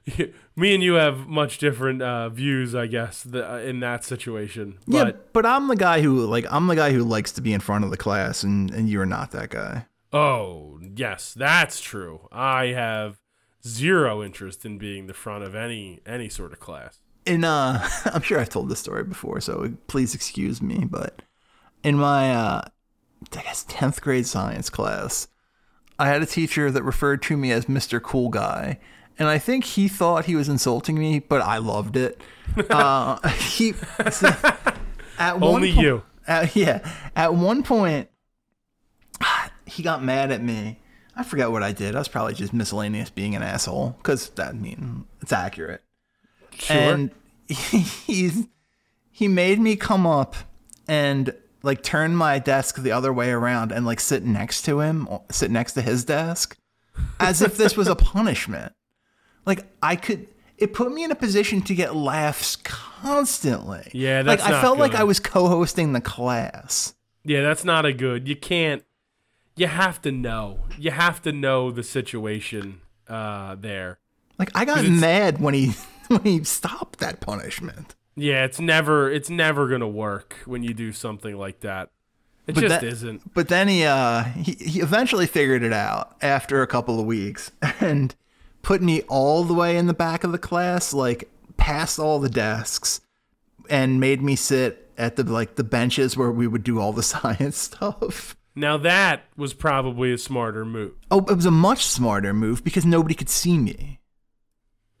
me and you have much different uh, views, I guess, th- uh, in that situation. But yeah, but I'm the guy who like I'm the guy who likes to be in front of the class, and and you're not that guy. oh, yes, that's true. I have zero interest in being the front of any any sort of class. in uh I'm sure I've told this story before, so please excuse me, but in my uh I guess 10th grade science class, I had a teacher that referred to me as Mr. Cool Guy, and I think he thought he was insulting me, but I loved it. Uh he at one Only po- you. at- yeah, at one point he got mad at me. I forget what I did. I was probably just miscellaneous being an asshole cuz that I mean, it's accurate Sure. and he, he's he made me come up and like turn my desk the other way around and like sit next to him sit next to his desk as if this was a punishment like i could it put me in a position to get laughs constantly Yeah, that's like i felt like i was co-hosting the class Yeah, that's not a good. You can't. You have to know. You have to know the situation uh, there. like i got mad when he when he stopped that punishment Yeah, it's never. It's never gonna work when you do something like that. It But just that- isn't. But then he uh he, he eventually figured it out after a couple of weeks and put me all the way in the back of the class, like past all the desks, and made me sit at the like the benches where we would do all the science stuff. Now that was probably a smarter move. Oh, it was a much smarter move because nobody could see me.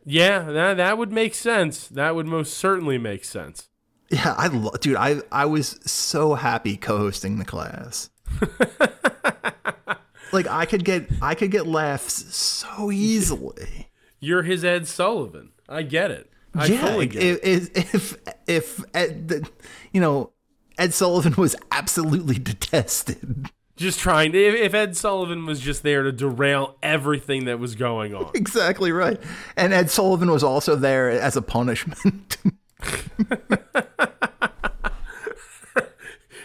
Yeah, that that would make sense. That would most certainly make sense. Yeah, I lo- dude, I I was so happy co-hosting the class. like I could get I could get laughs so easily. You're his Ed Sullivan. I get it. I yeah, fully get if, if if if Ed, the, you know Ed Sullivan was absolutely detested. Just trying to. If, if Ed Sullivan was just there to derail everything that was going on. exactly right, and Ed Sullivan was also there as a punishment.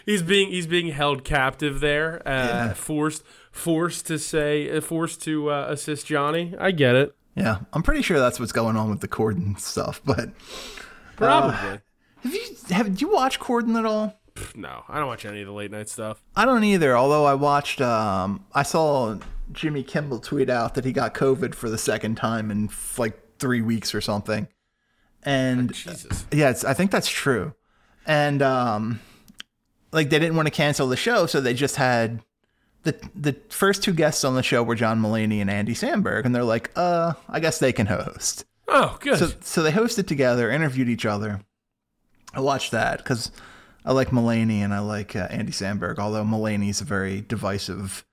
he's being he's being held captive there, uh, forced forced to say uh, forced to uh, assist Johnny. I get it. yeah, I'm pretty sure that's what's going on with the Corden stuff. But Probably. have you have you watch Corden at all? no, I don't watch any of the late night stuff. I don't either. Although I watched, um, I saw Jimmy Kimmel tweet out that he got COVID for the second time in f- like three weeks or something, and Jesus. Yeah, it's, I think that's true. And um, like they didn't want to cancel the show, so they just had the the first two guests on the show were John Mulaney and Andy Samberg, and they're like, uh, I guess they can host. Oh, good. So so they hosted together, interviewed each other. I watched that because I like Mulaney and I like uh, Andy Samberg, although Mulaney's a very divisive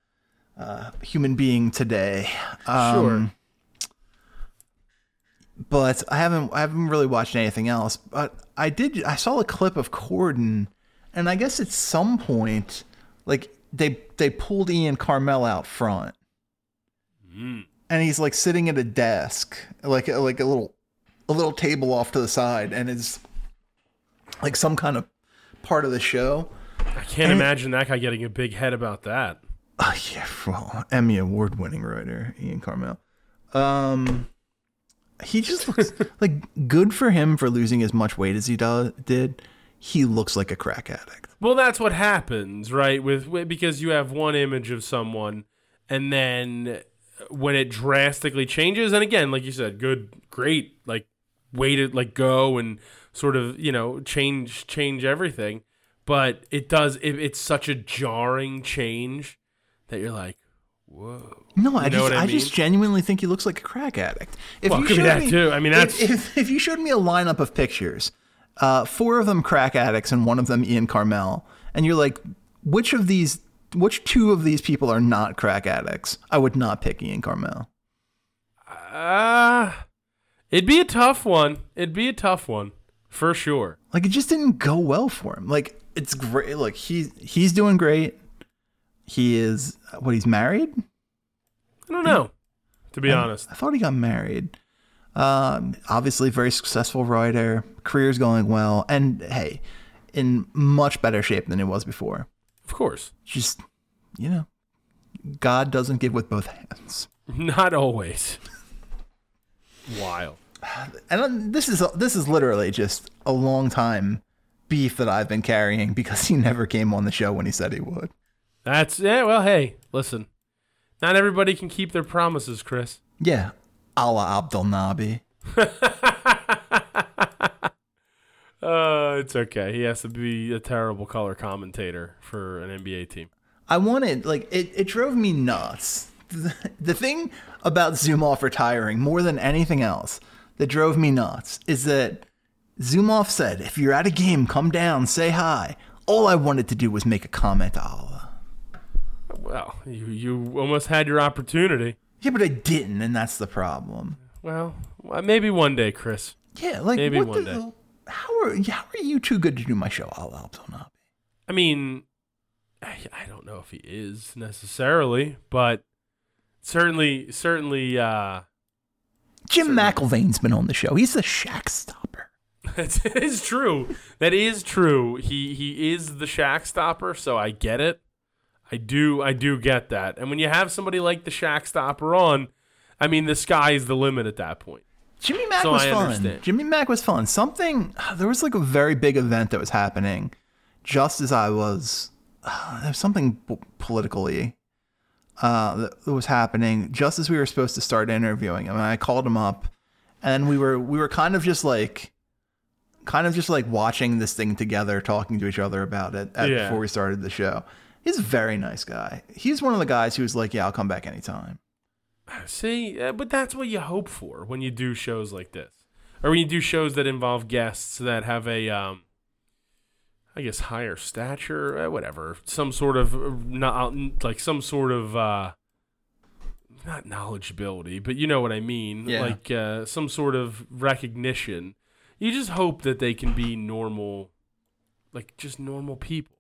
uh, human being today. Um, sure. but I haven't I haven't really watched anything else. But I did I saw a clip of Corden, and I guess at some point, like they they pulled Ian Karmel out front, and he's like sitting at a desk, like like a little a little table off to the side, and it's like some kind of part of the show. I can't imagine that guy getting a big head about that. Oh yeah, well, Emmy award winning writer Ian Karmel. Um, he just looks like good for him for losing as much weight as he do, did. He looks like a crack addict. Well, that's what happens, right? With, with because you have one image of someone, and then uh, when it drastically changes, and again, like you said, good, great, like way to like go and sort of you know change change everything. but it does. It, it's such a jarring change that you're like, whoa. No, I You know just I I, just genuinely think he looks like a crack addict. If Well, you could showed that me, too. I mean, if- if, if, you showed me a lineup of pictures, uh, four of them crack addicts and one of them Ian Karmel, and you're like, which of these, which two of these people are not crack addicts? I would not pick Ian Karmel. Ah, it'd be a tough one. It'd be a tough one for sure. Like it just didn't go well for him. Like it's great. Look, he's he's doing great. He is what he's married. I don't know, to be honest. I thought he got married. Um, obviously, very successful writer. Career's going well, and hey, in much better shape than it was before. Of course, Just you know, God doesn't give with both hands. not always. Wild. And um, this is this is literally just a long time beef that I've been carrying because he never came on the show when he said he would. That's yeah. Well, hey, listen. Not everybody can keep their promises, Chris. Yeah, a la Abdelnaby. Uh, it's okay. He has to be a terrible color commentator for an NBA team. I wanted like it. It drove me nuts. The, the thing about Zumoff retiring more than anything else that drove me nuts is that Zumoff said, "If you're at a game, come down, say hi." All I wanted to do was make a comment to Alaa. Well, you you almost had your opportunity. Yeah, but I didn't, and that's the problem. Well, well, maybe one day, Chris. Yeah, like Maybe what one the, day. How are how are you too good to do my show, Alaa Abdelnaby? I mean, I, I don't know if he is necessarily, but certainly, certainly, uh, Jim McIlvaine's been on the show. He's the Shaq stopper. it is true. That is true. He he is the Shaq stopper, so I get it. I do I do get that. And when you have somebody like the Shaq stopper on, I mean, the sky is the limit at that point. Jimmy Mack So was I fun. understand. Jimmy Mack was fun. Something there was like a very big event that was happening just as I was uh, there was something politically uh, that that was happening just as we were supposed to start interviewing him. And I called him up, and we were we were kind of just like kind of just like watching this thing together, talking to each other about it at, Yeah. before we started the show. He's a very nice guy. He's one of the guys who was like, "Yeah, I'll come back anytime." See, uh, but that's what you hope for when you do shows like this, or when you do shows that involve guests that have a, um, I guess, higher stature, uh, whatever, some sort of not like some sort of uh, not knowledgeability, but you know what I mean, Yeah. like uh, some sort of recognition. You just hope that they can be normal, like just normal people.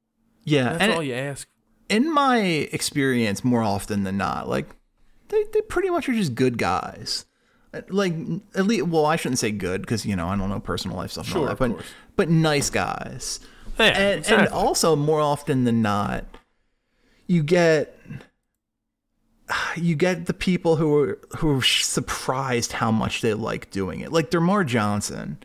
Yeah, That's all you ask. in my experience, more often than not, like they, they pretty much are just good guys. Uh, Like at least, well, I shouldn't say good because you know I don't know personal life stuff. Sure, that, but course. but nice guys. Yeah, and and also more often than not, you get you get the people who are who are surprised how much they like doing it. Like DerMarr Johnson.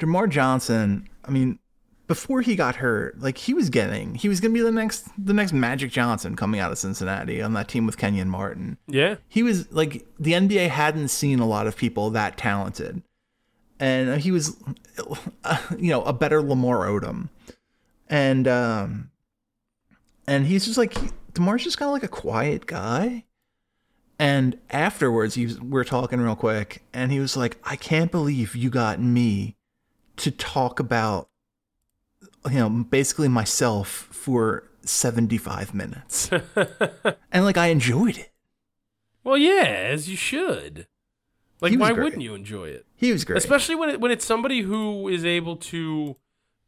DerMarr Johnson, I mean, before he got hurt, like he was getting he was gonna be the next the next Magic Johnson coming out of Cincinnati on that team with Kenyon Martin. yeah, He was like the NBA hadn't seen a lot of people that talented, and he was, you know, a better Lamar Odom, and um, and he's just like DerMarr's just kind of like a quiet guy. And afterwards, he was, we are talking real quick, and he was like, "I can't believe you got me to talk about, you know, basically myself for seventy-five minutes." and like I enjoyed it. well, yeah, as you should. Like, why great. wouldn't you enjoy it? He was great. especially when it, when it's somebody who is able to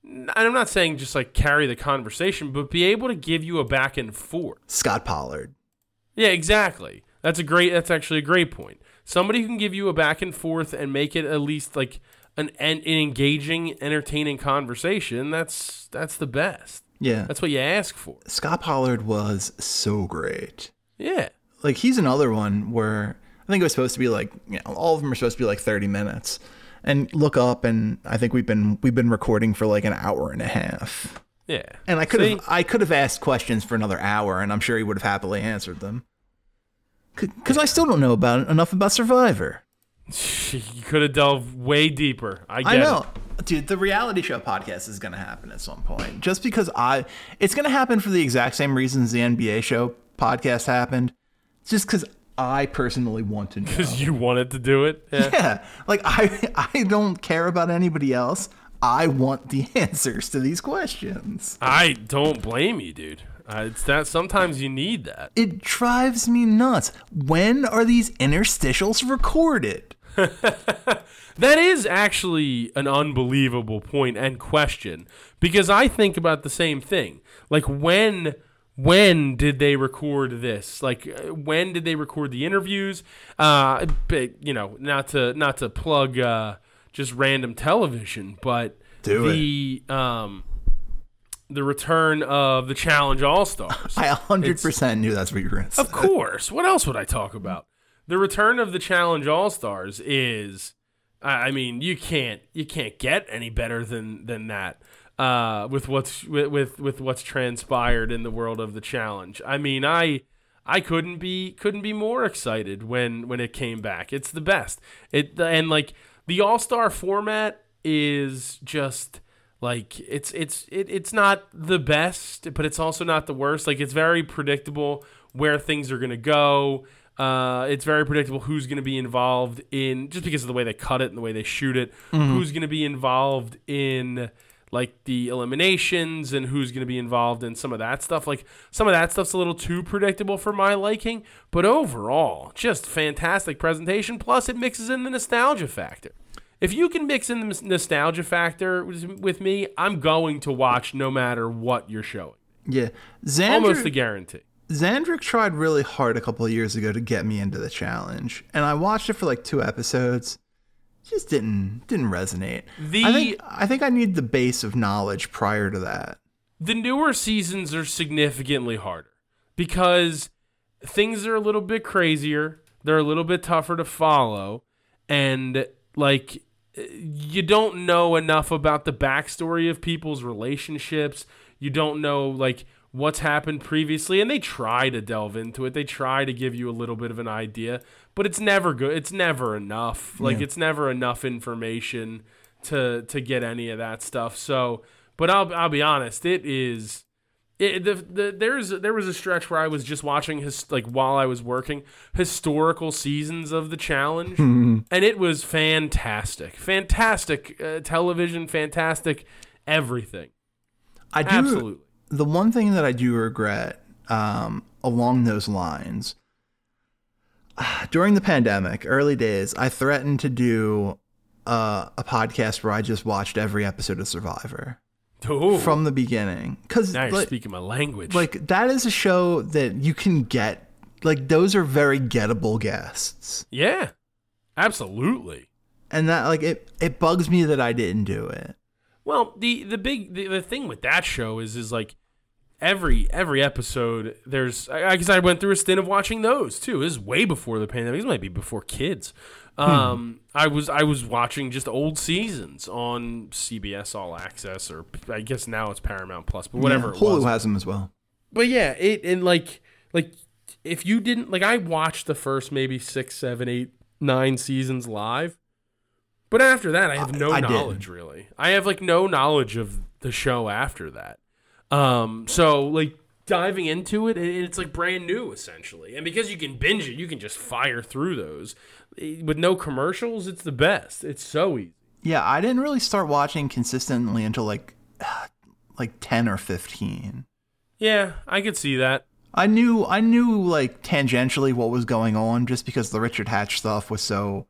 and I'm not saying just like carry the conversation, but be able to give you a back and forth. Scott Pollard. Yeah, exactly. That's a great. That's actually a great point. Somebody who can give you a back and forth and make it at least like an an, engaging, entertaining conversation. That's that's the best. Yeah. That's what you ask for. Scott Pollard was so great. Yeah. Like he's another one where I think it was supposed to be like, you know, all of them are supposed to be like 30 minutes. And look up and I think we've been we've been recording for like an hour and a half. Yeah. And I could See? have I could have asked questions for another hour and I'm sure he would have happily answered them. Cuz I still don't know about enough about Survivor. You could have delved way deeper. I get I know. it. dude, the reality show podcast is going to happen at some point. Just because I, it's going to happen for the exact same reasons the NBA show podcast happened. Just because I personally want to know. Because you wanted to do it. Yeah. Yeah, like I, I don't care about anybody else. I want the answers to these questions. I don't blame you, dude. Uh, it's that sometimes you need that. It drives me nuts. When are these interstitials recorded? That is actually an unbelievable point and question because I think about the same thing. Like when when did they record this? Like uh, when did they record the interviews? Uh, but, you know, not to not to plug uh, just random television, but Do the um the return of the Challenge All Stars. I 100% knew that's what you were going to say. Of course. What else would I talk about? The return of the Challenge All Stars is, I mean, you can't you can't get any better than than that. Uh, with what's with, with with what's transpired in the world of the challenge. I mean, I I couldn't be couldn't be more excited when when it came back. It's the best. It and like the All Star format is just like it's it's it, it's not the best, but it's also not the worst. Like it's very predictable where things are gonna go. Uh, it's very predictable who's going to be involved in just because of the way they cut it and the way they shoot it. Who's going to be involved in like the eliminations and who's going to be involved in some of that stuff. Like some of that stuff's a little too predictable for my liking, but overall, just fantastic presentation. Plus, it mixes in the nostalgia factor. If you can mix in the nostalgia factor with with me, I'm going to watch no matter what you're showing. Yeah. Almost a guarantee. Xandrick tried really hard a couple of years ago to get me into the challenge, and I watched it for like two episodes. Just didn't didn't resonate. The- I think I think I need the base of knowledge prior to that. the newer seasons are significantly harder because things are a little bit crazier. They're a little bit tougher to follow, and like you don't know enough about the backstory of people's relationships. You don't know like what's happened previously, and they try to delve into it. They try to give you a little bit of an idea, but it's never good. It's never enough. Like Yeah. it's never enough information to to get any of that stuff. So, but I'll I'll be honest, it is. It, the, the there's there was a stretch where I was just watching his like while I was working historical seasons of the challenge, and it was fantastic, fantastic uh, television, fantastic everything, I do absolutely. The one thing that I do regret um, along those lines during the pandemic, early days, I threatened to do uh, a podcast where I just watched every episode of Survivor Ooh, from the beginning because now you're like, speaking my language. like that is a show that you can get like those are very gettable guests yeah, absolutely. and that like it it bugs me that I didn't do it. Well, the the big the, the thing with that show is is like every every episode there's I guess I went through a stint of watching those too. This is way before the pandemic. This might be before kids. Um, I was I was watching just old seasons on CBS All Access or I guess now it's Paramount Plus, but whatever Yeah, it Hulu was. has them as well. But yeah, it and like like if you didn't like I watched the first maybe six, seven, eight, nine seasons live. But after that I have no I didn't. knowledge really. I have like no knowledge of the show after that. Um so like diving into it it- it's like brand new essentially. And because you can binge it, you can just fire through those. With no commercials, it's the best. It's so easy. Yeah, I didn't really start watching consistently until like like 10 or 15. Yeah, I could see that. I knew I knew like tangentially what was going on just because the Richard Hatch stuff was so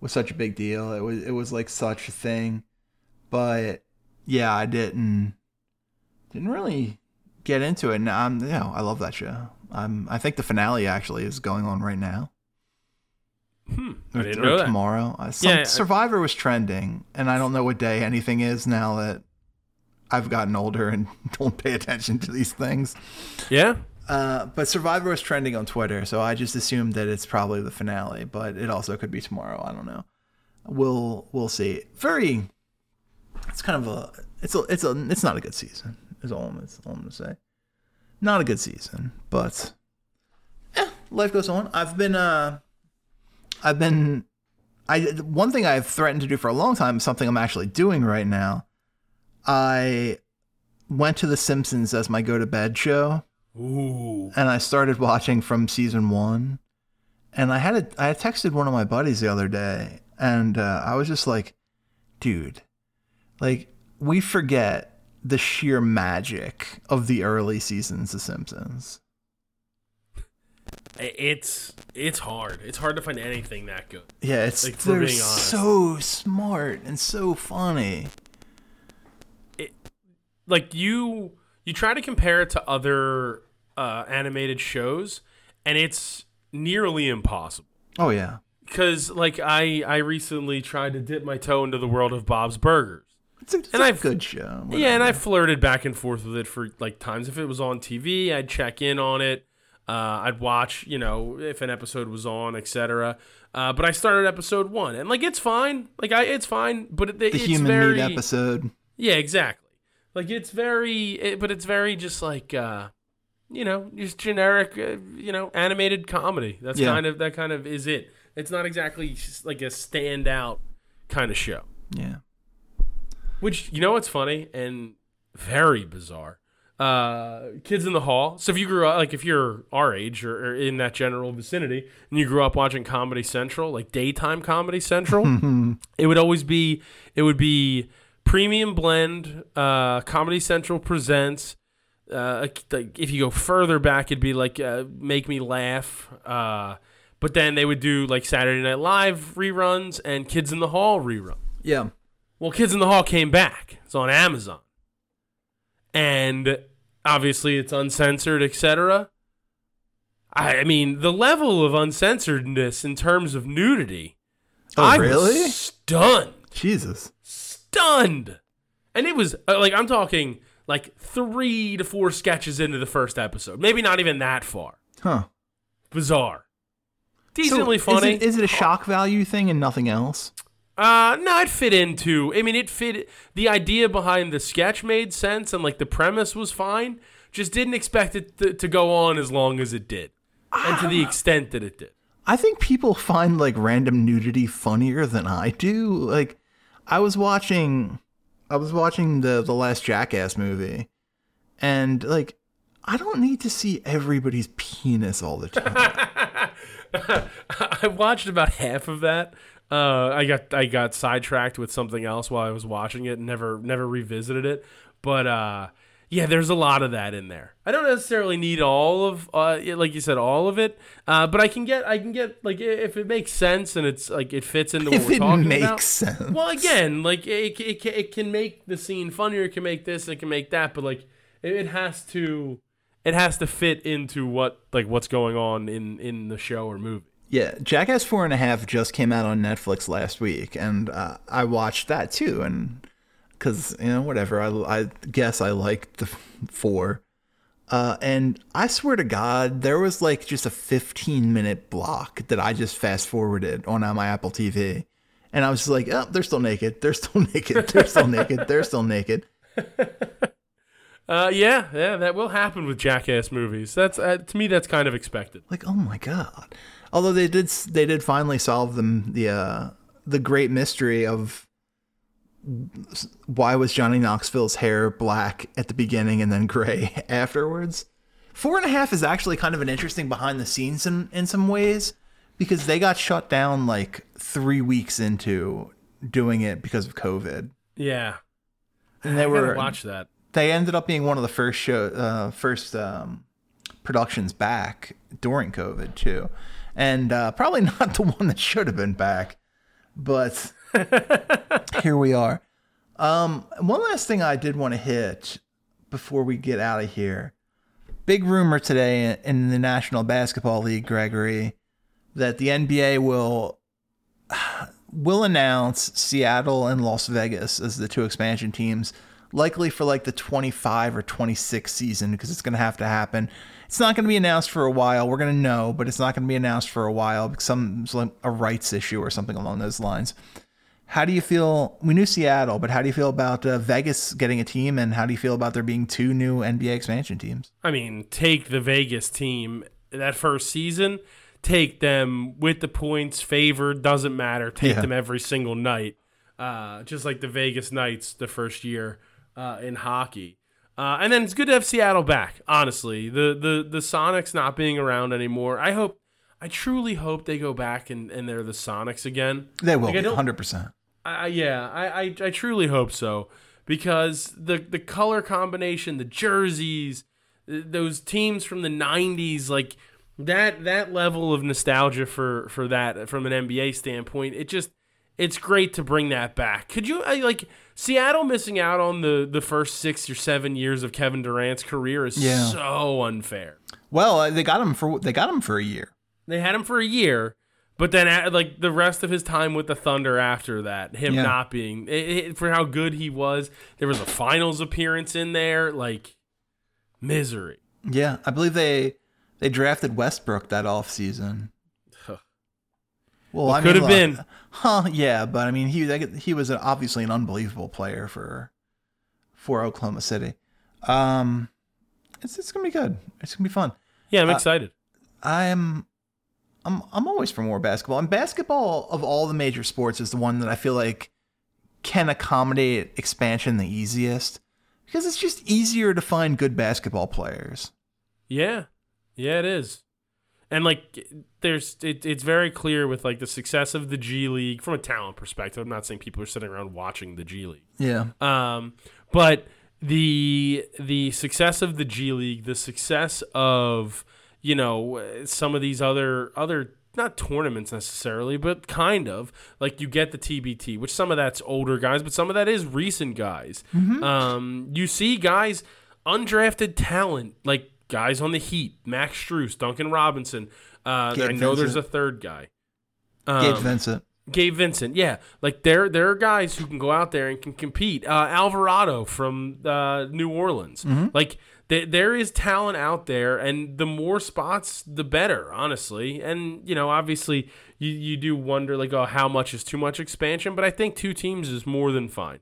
was such a big deal. It was it was like such a thing. But yeah, I didn't didn't really get into it. And I'm you know, I love that show. I'm I think the finale actually is going on right now. Hmm. I Or- didn't or know that. tomorrow. Uh, some, Yeah, I- Survivor was trending, and I don't know what day anything is now that I've gotten older and don't pay attention to these things. Yeah. Uh, but Survivor was trending on Twitter, so I just assumed that it's probably the finale, but it also could be tomorrow. I don't know. We'll we'll see. Very. It's kind of a. It's a. It's a. It's not a good season. Is all I'm, all I'm gonna say. Not a good season, but. Eh, life goes on. I've been. Uh. I've been. I one thing I've threatened to do for a long time, is something I'm actually doing right now. I went to The Simpsons as my go to bed show, Ooh. and I started watching from season one. And I had a, I texted one of my buddies the other day, and uh, I was just like, "Dude, like we forget the sheer magic of the early seasons of Simpsons." It's it's hard. It's hard to find anything that good. Yeah, it's Like, they're so smart and so funny. It, Like you you try to compare it to other uh, animated shows, and it's nearly impossible. Oh yeah, Because like I I recently tried to dip my toe into the world of Bob's Burgers. it's a, it's And a I've- good show. Yeah, and I flirted back and forth with it for like times. If it was on TV, I'd check in on it. Uh, I'd watch, you know, if an episode was on, etc. Uh, but I started episode one, and like it's fine. Like I, it's fine. But it, the it's human very, meat episode. Yeah, exactly. Like it's very, it, but it's very just like, uh, you know, just generic, uh, you know, animated comedy. That's Yeah. kind of that kind of is it. It's not exactly like a standout kind of show. Yeah, Which you know what's funny and very bizarre. Uh, Kids in the Hall. So if you grew up, like if you're our age or, or in that general vicinity, and you grew up watching Comedy Central, like daytime Comedy Central, it would always be it would be premium blend. Uh, Comedy Central presents. Uh, like if you go further back, it'd be like uh, Make Me Laugh. Uh, but then they would do like Saturday Night Live reruns and Kids in the Hall rerun. yeah. Well, Kids in the Hall came back. It's on Amazon. And obviously it's uncensored, etc. I, I mean, the level of uncensoredness in terms of nudity. Oh, I really? Stunned. Jesus. Stunned. And it was uh, like I'm talking like 3 to 4 sketches into the first episode. Maybe not even that far. Huh. Bizarre. So Decently is funny. it- is it a shock value thing and nothing else? Uh, no, it fit into. I mean, it fit. The idea behind the sketch made sense, and like the premise was fine. Just didn't expect it to, to go on as long as it did, and to the extent that it did. I think people find like random nudity funnier than I do. Like, I was watching, I was watching the the last Jackass movie, and like, I don't need to see everybody's penis all the time. I watched about half of that. Uh, I got I got sidetracked with something else while I was watching it. and Never never revisited it. But uh, yeah, there's a lot of that in there. I don't necessarily need all of uh, like you said, all of it. Uh, but I can get I can get like if it makes sense and it's like it fits into what if we're it talking makes about. sense. Well, again, like it, it, can- it can make the scene funnier. It can make this. It can make that. But like it, it has to, it has to fit into what like what's going on in in the show or movie. Yeah, Jackass Four and a Half just came out on Netflix last week, and uh, I watched that too. And because you know, whatever, I, I guess I liked the four. Uh, and I swear to God, there was like just a 15 minute block that I just fast forwarded on uh, my Apple TV, and I was just like, "Oh, they're still naked. They're still naked. They're still naked. They're still naked." Uh, yeah, yeah, that will happen with Jackass movies. That's uh, to me, that's kind of expected. Like, oh my God! Although they did, they did finally solve them the uh, the great mystery of why was Johnny Knoxville's hair black at the beginning and then gray afterwards? Four and a half is actually kind of an interesting behind the scenes in, in some ways because they got shut down like three weeks into doing it because of COVID. Yeah, And they I were watch that. they ended up being one of the first show uh, first um, productions back during COVID too, and uh, probably not the one that should have been back, but here we are. Um, one last thing I did want to hit before we get out of here. Big rumor today in the National Basketball League, Gregory, that the NBA will will announce Seattle and Las Vegas as the two expansion teams, likely for like the 25 or 26 season because it's going to have to happen. It's not going to be announced for a while. We're going to know, but it's not going to be announced for a while because some a rights issue or something along those lines. How do you feel? We knew Seattle, but how do you feel about uh, Vegas getting a team, and how do you feel about there being two new NBA expansion teams? I mean, take the Vegas team that first season, take them with the points, favored, doesn't matter. Take Yeah. them every single night. Uh, just like the Vegas Knights the first year uh, in hockey. Uh, and then it's good to have Seattle back. Honestly, the the the Sonics not being around anymore. I hope, I truly hope they go back and, and they're the Sonics again. They will Like, be don't- 100%. I, yeah, I, I I truly hope so because the the color combination, the jerseys, those teams from the '90s, like that that level of nostalgia for for that from an NBA standpoint, it just it's great to bring that back. Could you I, like Seattle missing out on the the first six or seven years of Kevin Durant's career is Yeah. so unfair. Well, uh, they got him for they got him for a year. They had him for a year, but then like the rest of his time with the Thunder after that, him Yeah. not being it, it- for how good he was. There was a finals appearance in there, like misery. Yeah, I believe they they drafted Westbrook that offseason. Huh. Well, I could mean, have been. huh? Yeah, but I mean, he he was obviously an unbelievable player for for Oklahoma City. Um, it's it's gonna be good. It's gonna be fun. Yeah, I'm Uh, excited. I'm I'm I'm always for more basketball. And basketball of all the major sports is the one that I feel like can accommodate expansion the easiest because it's just easier to find good basketball players. Yeah, yeah, it is. And like, there's it, it's very clear with like the success of the G League from a talent perspective. I'm not saying people are sitting around watching the G League. Yeah. Um, but the the success of the G League, the success of you know some of these other other not tournaments necessarily, but kind of like you get the TBT, which some of that's older guys, but some of that is recent guys. Um, you see guys undrafted talent like guys on the Heat, Max Strus, Duncan Robinson. Uh, Gabe I know there's a third guy. Gabe Um, Vincent. Gabe Vincent, yeah, like there there are guys who can go out there and can compete. Uh, Alvarado from uh, New Orleans, like th- there is talent out there, and the more spots, the better, honestly. And you know, obviously, you you do wonder like, oh, how much is too much expansion? But I think two teams is more than fine.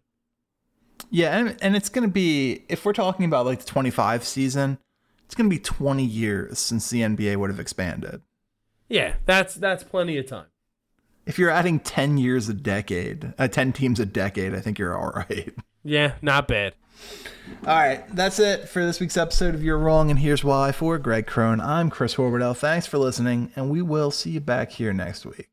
Yeah, and, and it's going to be if we're talking about like the 25 season, it's going to be 20 years since the NBA would have expanded. Yeah, that's that's plenty of time. If you're adding 10 years a decade, uh, 10 teams a decade, I think you're all right. Yeah, not bad. All right, that's it for this week's episode of You're Wrong and Here's Why. For Greg Crone, I'm Chris Horwedel. Thanks for listening, and we will see you back here next week.